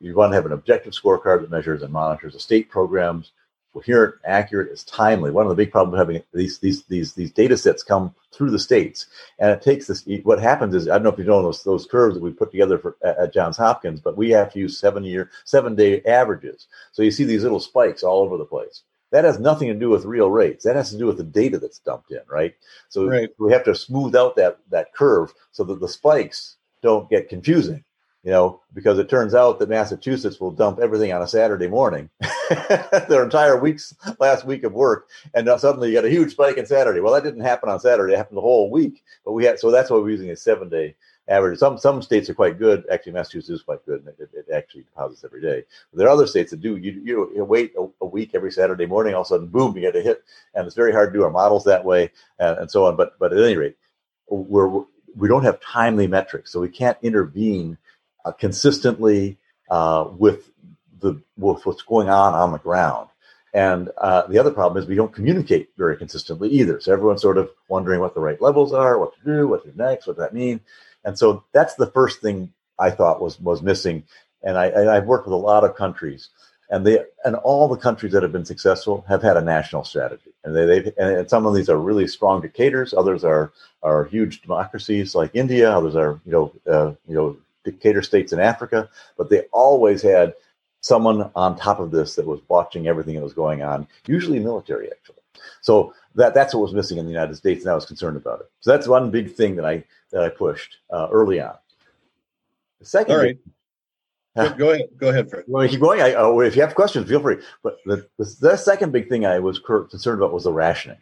you want to have an objective scorecard that measures and monitors the state programs, coherent, accurate, is timely. One of the big problems having these these these these data sets come through the states, and it takes this. What happens is I don't know if you know those those curves that we put together for at Johns Hopkins, but we have to use seven year seven day averages. So you see these little spikes all over the place. That has nothing to do with real rates. That has to do with the data that's dumped in, right? So right. we have to smooth out that that curve so that the spikes don't get confusing you know, because it turns out that Massachusetts will dump everything on a Saturday morning, their entire week's last week of work, and suddenly you got a huge spike in Saturday. Well, that didn't happen on Saturday; it happened the whole week. But we had so that's why we're using a seven day average. Some some states are quite good. Actually, Massachusetts is quite good, and it, it actually deposits every day. But there are other states that do. You you, you wait a, a, week every Saturday morning, all of a sudden, boom, you get a hit, and it's very hard to do our models that way, and, and so on. But but at any rate, we're we don't have timely metrics, so we can't intervene uh, consistently uh, with the with what's going on on the ground. And uh, the other problem is we don't communicate very consistently either. So everyone's sort of wondering what the right levels are, what to do, what to do next, what does that mean. And so that's the first thing I thought was was missing. And I, I've worked with a lot of countries, and they and all the countries that have been successful have had a national strategy. And they they've and some of these are really strong dictators. Others are are huge democracies like India. Others are you know uh, you know dictator states in Africa, but they always had someone on top of this that was watching everything that was going on, usually military, actually. So that that's what was missing in the United States, and I was concerned about it. So that's one big thing that I that I pushed uh, early on. The second, all right. Big, go ahead. Go ahead, Fred. Well, keep going. I, oh, if you have questions, feel free. But the, the, the second big thing I was concerned about was the rationing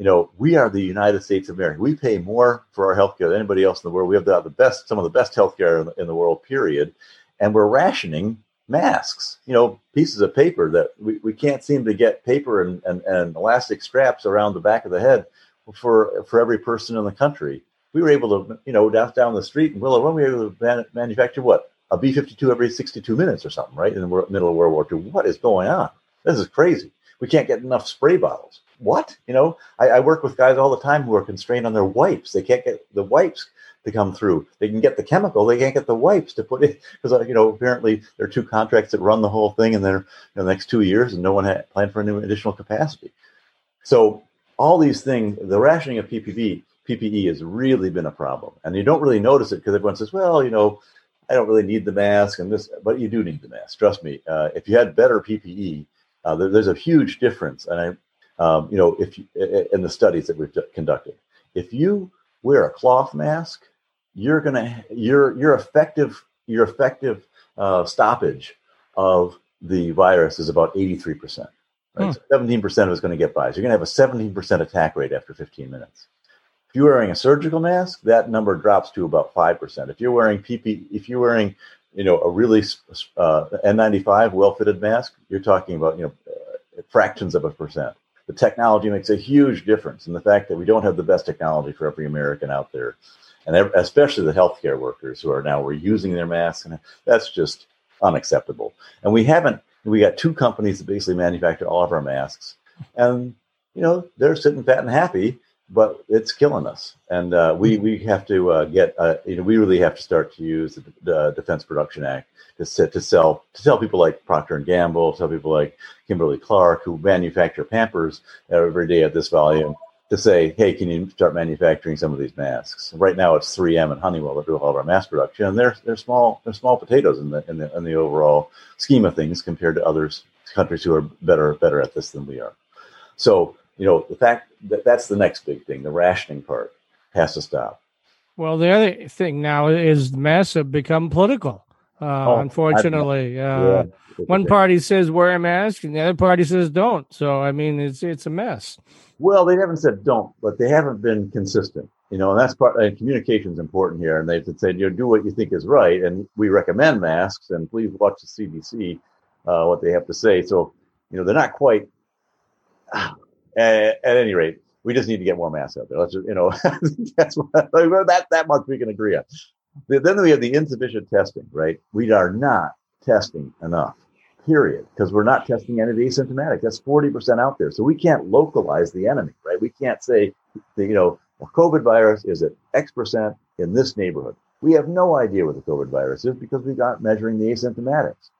you know, we are the United States of America. We pay more for our healthcare than anybody else in the world. We have the, the best, some of the best healthcare in the, in the world, period. And we're rationing masks, you know, pieces of paper that we, we can't seem to get paper and, and, and elastic straps around the back of the head for, for every person in the country. We were able to, you know, down, down the street in Willow Run, we were able to man, manufacture what? A B 52 every 62 minutes or something, right? In the middle of World War II. What is going on? This is crazy. We can't get enough spray bottles what? You know, I, I, work with guys all the time who are constrained on their wipes. They can't get the wipes to come through. They can get the chemical, they can't get the wipes to put in because uh, you know apparently there are two contracts that run the whole thing in their you know, the next two years, and no one had planned for any additional capacity. So all these things, the rationing of PPV, PPE has really been a problem, and you don't really notice it because everyone says, well, you know. I don't really need the mask, and this, but you do need the mask. Trust me. Uh, if you had better PPE, uh, there, there's a huge difference, and I um, you know, if you, in the studies that we've conducted, if you wear a cloth mask, you're gonna your your effective your effective uh, stoppage of the virus is about 83 percent. Right, hmm. so 17 percent of it's going to get by. So you're going to have a 17 percent attack rate after 15 minutes. If you're wearing a surgical mask, that number drops to about five percent. If you're wearing PP, if you're wearing you know a really uh, N95 well-fitted mask, you're talking about you know uh, fractions of a percent. The technology makes a huge difference, and the fact that we don't have the best technology for every American out there, and especially the healthcare workers who are now reusing their masks, and that's just unacceptable. And we haven't. We got two companies that basically manufacture all of our masks, and you know they're sitting fat and happy but it's killing us. And uh, we we have to uh, get uh, you know we really have to start to use the, the Defense Production Act to set, to sell to tell people like Procter and Gamble, tell people like Kimberly Clark who manufacture Pampers every day at this volume to say, hey, can you start manufacturing some of these masks? Right now, it's 3M and Honeywell that do all of our mass production, and they're they're small they're small potatoes in the in the in the overall scheme of things compared to others countries who are better better at this than we are. So you know, the fact that that's the next big thing. The rationing part has to stop. Well, the other thing now is masks have become political. Uh, oh, unfortunately, uh, yeah, one party says wear a mask, and the other party says don't. So, I mean, it's it's a mess. Well, they haven't said don't, but they haven't been consistent. You know, and that's part. And communication is important here. And they've said, you know, do what you think is right, and we recommend masks, and please watch the CDC, uh, what they have to say. So, you know, they're not quite at, at any rate, we just need to get more masks out there. Let's just, you know, that's what, that that much we can agree on. Then we have the insufficient testing, right? We are not testing enough, period, because we're not testing any of the asymptomatic. That's 40% out there. So we can't localize the enemy, right? We can't say, you know, a COVID virus is at X percent in this neighborhood. We have no idea what the COVID virus is because we're not measuring the asymptomatics.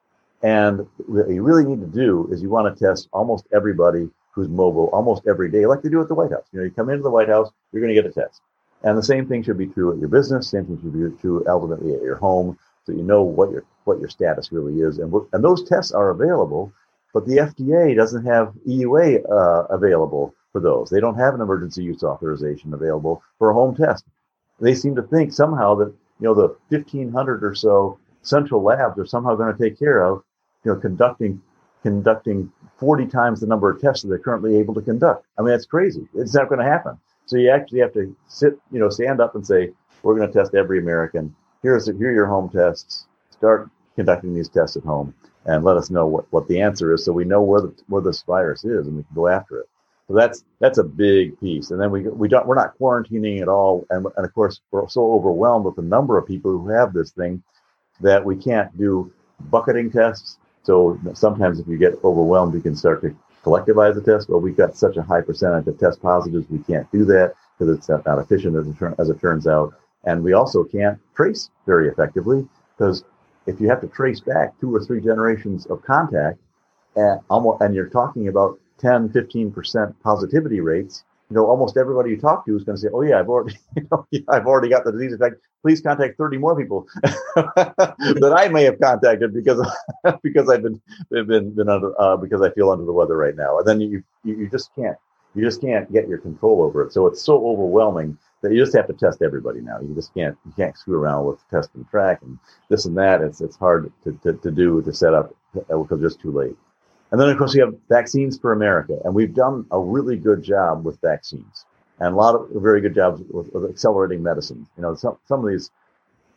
And what you really need to do is you want to test almost everybody who's mobile almost every day, like they do at the White House. You know, you come into the White House, you're going to get a test. And the same thing should be true at your business. Same thing should be true ultimately at your home, so you know what your what your status really is. And and those tests are available, but the FDA doesn't have EUA uh, available for those. They don't have an emergency use authorization available for a home test. They seem to think somehow that you know the 1,500 or so central labs are somehow going to take care of you know conducting conducting 40 times the number of tests that they're currently able to conduct. I mean, that's crazy. It's not going to happen. So you actually have to sit, you know, stand up and say, we're going to test every American. Here's here are your home tests. Start conducting these tests at home and let us know what, what the answer is so we know where the, where this virus is and we can go after it. So that's that's a big piece. And then we we don't we're not quarantining at all. And, and of course we're so overwhelmed with the number of people who have this thing that we can't do bucketing tests so sometimes if you get overwhelmed, you can start to collectivize the test. Well, we've got such a high percentage of test positives, we can't do that because it's not efficient as it, as it turns out. And we also can't trace very effectively because if you have to trace back two or three generations of contact and almost, and you're talking about 10, 15% positivity rates, you know, almost everybody you talk to is going to say, "Oh yeah, I've already, you know, I've already got the disease. In fact, please contact 30 more people that I may have contacted because because I've been been been under uh, because I feel under the weather right now." And then you, you just can't you just can't get your control over it. So it's so overwhelming that you just have to test everybody now. You just can't you can't screw around with test and track and this and that. It's it's hard to to, to do to set up because it's just too late. And then, of course, we have vaccines for America, and we've done a really good job with vaccines, and a lot of very good jobs with, with accelerating medicine. You know, some some of these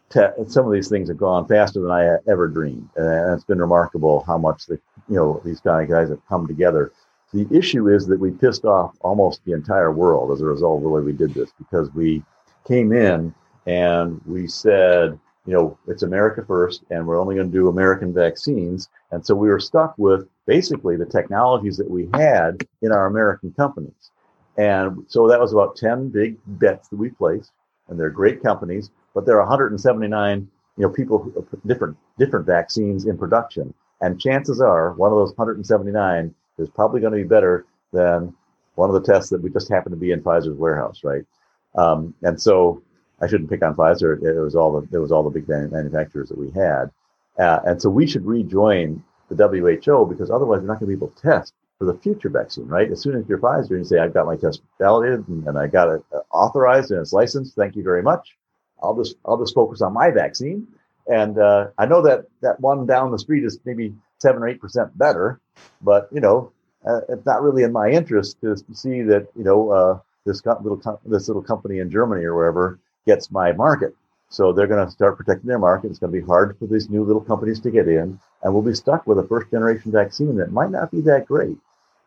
te- some of these things have gone faster than I ever dreamed, and it's been remarkable how much the you know these kind of guys have come together. The issue is that we pissed off almost the entire world as a result of the way we did this, because we came in and we said, you know, it's America first, and we're only going to do American vaccines, and so we were stuck with basically the technologies that we had in our American companies. And so that was about 10 big bets that we placed, and they're great companies, but there are 179, you know, people, different, different vaccines in production. And chances are one of those 179 is probably going to be better than one of the tests that we just happened to be in Pfizer's warehouse, right? Um, and so I shouldn't pick on Pfizer. It was all the, it was all the big manufacturers that we had. Uh, and so we should rejoin the WHO because otherwise we're not going to be able to test for the future vaccine, right? As soon as you're Pfizer and you say, I've got my test validated and, and I got it uh, authorized and it's licensed, thank you very much. I'll just I'll just focus on my vaccine. And uh, I know that that one down the street is maybe seven or eight percent better, but you know, uh, it's not really in my interest to, to see that you know uh, this co- little co- this little company in Germany or wherever gets my market. So they're going to start protecting their market. It's going to be hard for these new little companies to get in, and we'll be stuck with a first generation vaccine that might not be that great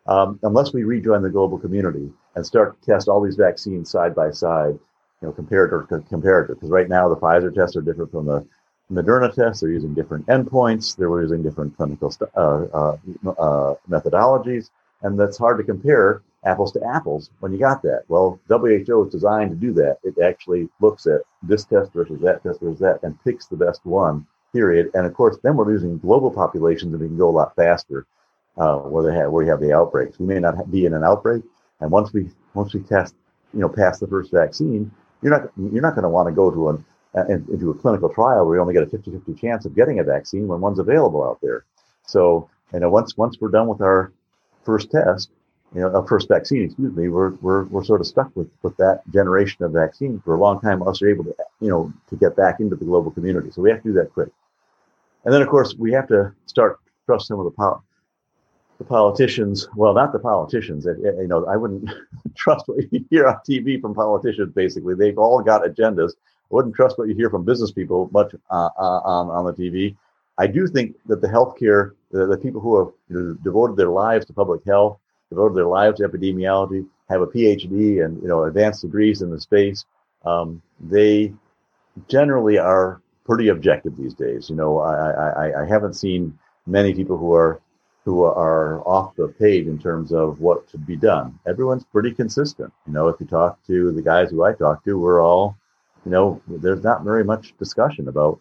um, unless we rejoin the global community and start to test all these vaccines side by side, you know, comparator to comparator. Because right now the Pfizer tests are different from the Moderna tests. They're using different endpoints. They're using different clinical st- uh, uh, uh, methodologies, and that's hard to compare apples to apples when you got that. Well, WHO is designed to do that. It actually looks at this test versus that test versus that and picks the best one, period. And of course, then we're losing global populations and we can go a lot faster uh, where they have where you have the outbreaks. We may not be in an outbreak, and once we once we test, you know, pass the first vaccine, you're not you're not going to want to go to an uh, into a clinical trial where you only get a 50-50 chance of getting a vaccine when one's available out there. So, you know, once once we're done with our first test, you know, our first vaccine, excuse me, we're we're we're sort of stuck with with that generation of vaccine for a long time. Us are able to, you know, to get back into the global community. So we have to do that quick. And then, of course, we have to start trust some of the power the politicians, well, not the politicians. you know, I wouldn't trust what you hear on TV from politicians. Basically, they've all got agendas. I wouldn't trust what you hear from business people much uh, uh, on on the TV. I do think that the healthcare, the, the people who have you know, devoted their lives to public health, devoted their lives to epidemiology, have a PhD and you know advanced degrees in the space, um, they generally are pretty objective these days. You know, I, I, I haven't seen many people who are who are off the page in terms of what should be done. Everyone's pretty consistent. You know, if you talk to the guys who I talk to, we're all, you know, there's not very much discussion about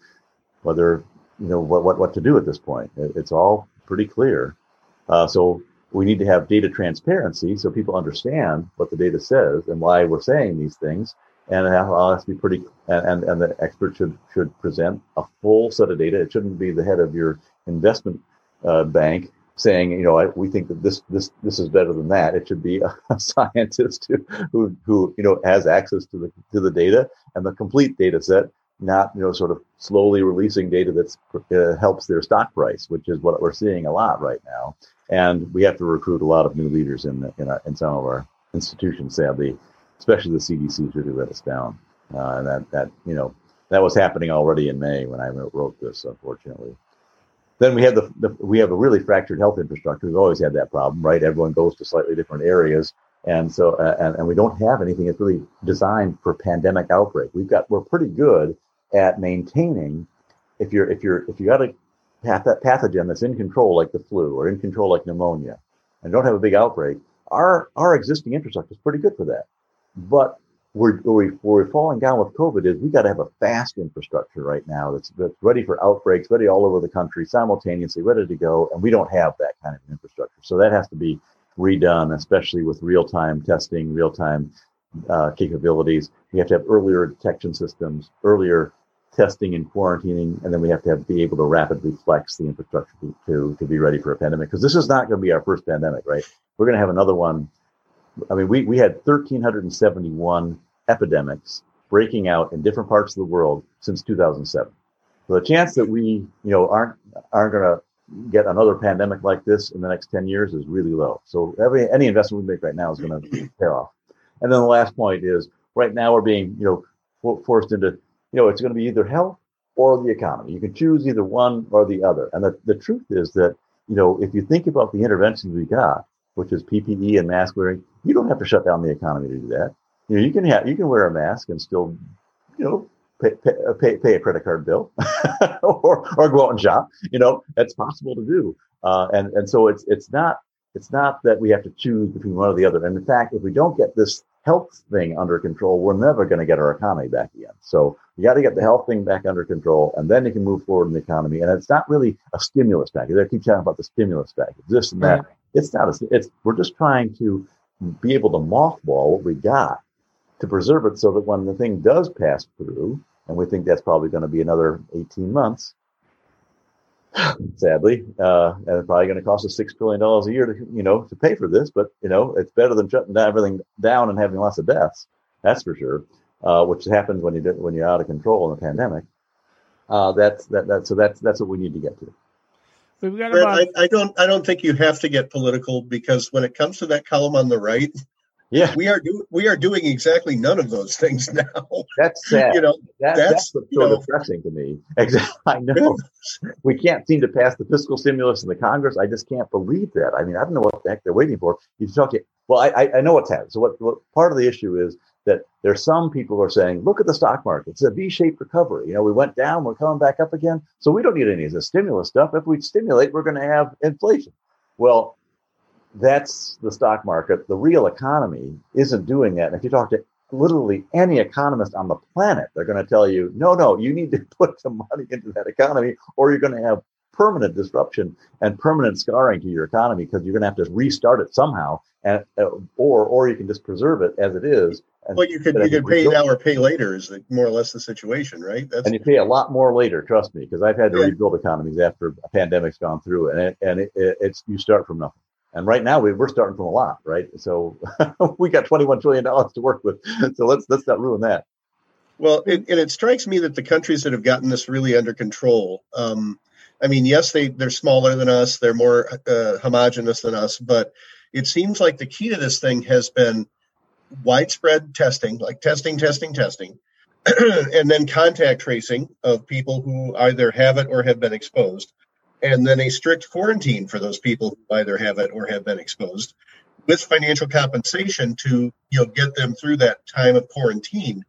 whether, you know, what, what, what to do at this point. It's all pretty clear. Uh, so we need to have data transparency so people understand what the data says and why we're saying these things. And it has to be pretty, and, and, the expert should, should present a full set of data. It shouldn't be the head of your investment uh, bank saying, you know, I, we think that this this this is better than that. It should be a, a scientist who, who who you know has access to the to the data and the complete data set, not you know sort of slowly releasing data that uh, helps their stock price, which is what we're seeing a lot right now. And we have to recruit a lot of new leaders in the, in, in some of our institutions, sadly, especially the CDC really let us down. Uh, and that that you know that was happening already in May when I wrote this, unfortunately. Then we have the, the, we have a really fractured health infrastructure. We've always had that problem, right? Everyone goes to slightly different areas, and so uh, and, and we don't have anything that's really designed for pandemic outbreak. We've got we're pretty good at maintaining. If you're if you're if you got a pathogen that's in control like the flu or in control like pneumonia, and don't have a big outbreak, our our existing infrastructure is pretty good for that. But where, we, where we're falling down with COVID is we got to have a fast infrastructure right now that's, that's ready for outbreaks, ready all over the country simultaneously, ready to go. And we don't have that kind of infrastructure. So that has to be redone, especially with real time testing, real time uh, capabilities. We have to have earlier detection systems, earlier testing and quarantining, and then we have to have, be able to rapidly flex the infrastructure to, to, to be ready for a pandemic. Because this is not going to be our first pandemic, right? We're going to have another one I mean, we, we had 1,371 epidemics breaking out in different parts of the world since 2007. So the chance that we, you know, aren't aren't going to get another pandemic like this in the next 10 years is really low. So every any investment we make right now is going to pay off. And then the last point is right now we're being, you know, forced into, you know, it's going to be either health or the economy. You can choose either one or the other. And the, the truth is that, you know, if you think about the interventions we got, which is PPE and mask wearing, you don't have to shut down the economy to do that. You know, you can have you can wear a mask and still, you know, pay pay, uh, pay, a credit card bill or or go out and shop. You know, that's possible to do. Uh, and and so it's it's not it's not that we have to choose between one or the other. And in fact, if we don't get this health thing under control, we're never going to get our economy back again. So you got to get the health thing back under control, and then you can move forward in the economy. And it's not really a stimulus package. They keep talking about the stimulus package, this and that. Mm-hmm. It's not. A, it's we're just trying to be able to mothball what we got to preserve it so that when the thing does pass through, and we think that's probably going to be another 18 months, sadly, uh, and it's probably going to cost us six trillion dollars a year to you know to pay for this. But you know, it's better than shutting down everything down and having lots of deaths. That's for sure. Uh, which happens when you do, when you're out of control in a pandemic. Uh, that's that, that so that's that's what we need to get to. We've got about... I, I don't I don't think you have to get political because when it comes to that column on the right, yeah, we are do, we are doing exactly none of those things now. That's sad. you know, that, that's, that's what's so know, depressing to me. Exactly. I know we can't seem to pass the fiscal stimulus in the Congress. I just can't believe that. I mean, I don't know what the heck they're waiting for. You talk. Well, I I know what's happening. So what, what part of the issue is that there's some people who are saying, look at the stock market. It's a V-shaped recovery. You know, we went down, we're coming back up again. So we don't need any of the stimulus stuff. If we stimulate, we're going to have inflation. Well, that's the stock market. The real economy isn't doing that. And if you talk to literally any economist on the planet, they're going to tell you, no, no, you need to put some money into that economy or you're going to have permanent disruption and permanent scarring to your economy because you're going to have to restart it somehow and uh, or or you can just preserve it as it is well you could you could pay now or pay later is more or less the situation right That's, and you pay a lot more later trust me because i've had to yeah. rebuild economies after a pandemic's gone through and it, and it, it's you start from nothing and right now we, we're starting from a lot right? So we got 21 trillion dollars to work with. So let's let's not ruin that. Well it, and it strikes me that the countries that have gotten this really under control um, I mean, yes, they they're smaller than us, they're more uh, homogenous than us, but it seems like the key to this thing has been widespread testing, like testing, testing, testing, and then contact tracing of people who either have it or have been exposed, and then a strict quarantine for those people who either have it or have been exposed, with financial compensation to you know get them through that time of quarantine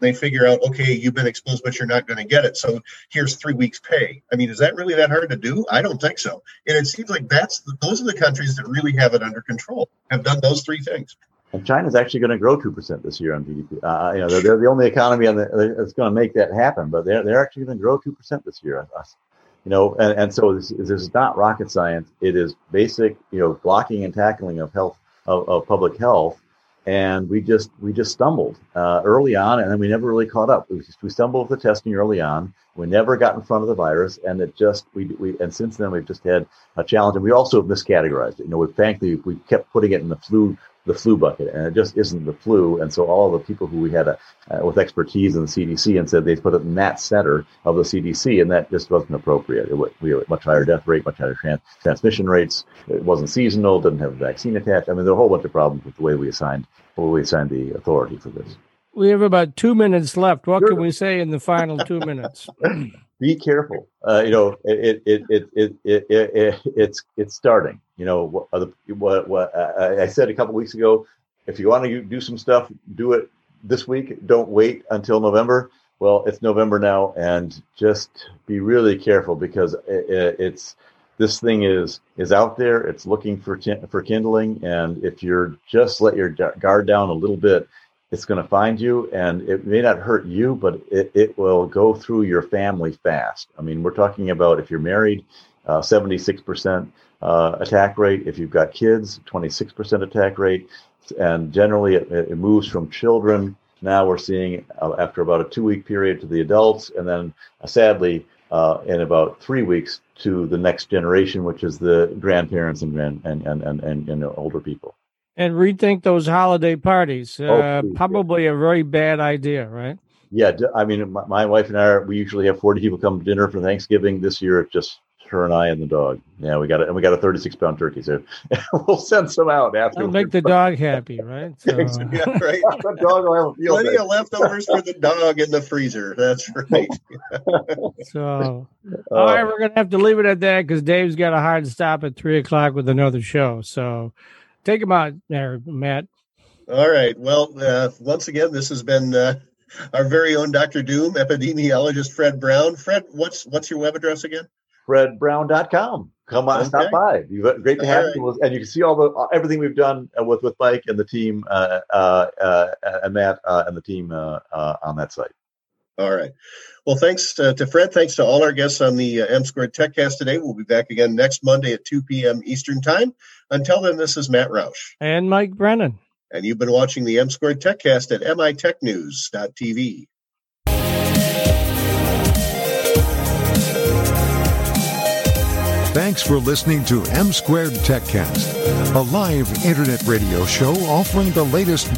they figure out, okay, you've been exposed, but you're not going to get it. So here's three weeks pay. I mean, is that really that hard to do? I don't think so. And it seems like that's the, those are the countries that really have it under control, have done those three things. And China's actually going to grow two percent this year on GDP. Uh, you know, they're, they're, the only economy on the, that's going to make that happen, but they're they're actually going to grow two percent this year. You know, and, and so this, this is not rocket science. It is basic, you know, blocking and tackling of health of, of public health and we just we just stumbled uh, early on, and then we never really caught up. We, just, we stumbled with the testing early on. We never got in front of the virus, and it just we we and since then we've just had a challenge, and we also have miscategorized it. You know, we frankly we kept putting it in the flu the flu bucket, and it just isn't the flu. And so all the people who we had a, uh, with expertise in the CDC and said they put it in that center of the CDC, and that just wasn't appropriate. It, we had much higher death rate, much higher trans- transmission rates. It wasn't seasonal, didn't have a vaccine attached. I mean, there are a whole bunch of problems with the way we assigned the way we assigned the authority for this. We have about two minutes left. What sure. can we say in the final two minutes? Be careful. Uh, you know, it it, it it it it it's it's starting. You know, what, what, what I said a couple weeks ago. If you want to do some stuff, do it this week. Don't wait until November. Well, it's November now, and just be really careful because it, it's this thing is is out there. It's looking for for kindling, and if you're just let your guard down a little bit, it's going to find you and it may not hurt you but it, it will go through your family fast. I mean we're talking about if you're married uh, 76% uh, attack rate. If you've got kids 26% attack rate. And generally it, it moves from children. Now we're seeing uh, after about a two week period to the adults and then uh, sadly uh, in about three weeks to the next generation which is the grandparents and and, and, and, and older people and rethink those holiday parties. Oh, uh, probably yeah. a very bad idea, right? Yeah, I mean, my, my, wife and I are, we usually have forty people come to dinner for Thanksgiving. This year, it's just her and I and the dog. Yeah, we got it, and we got a thirty-six pound turkey, so we'll send some out after. That'll make the dog happy, right? So. yeah, right. the dog will have plenty of leftovers for the dog in the freezer. That's right. so, all right, we're gonna have to leave it at that because Dave's got a hard stop at three o'clock with another show. So. Take him out there, Matt. All right. Well, uh, once again, this has been uh, our very own Dr. Doom, epidemiologist Fred Brown. Fred, what's what's your web address again? FredBrown.com. Come on, okay. stop by. You, great to have right. you, and you can see all the everything we've done uh, with with Mike and the team, uh, uh, uh and Matt and the team on that site. All right. Well, thanks to, to, Fred. Thanks to all our guests on the uh, M Squared TechCast today. We'll be back again next Monday at 2 p.m. Eastern Time. Until then, this is Matt Roush. And Mike Brennan. And you've been watching the M Squared TechCast at mitechnews.tv. Thanks for listening to M Squared TechCast, a live internet radio show offering the latest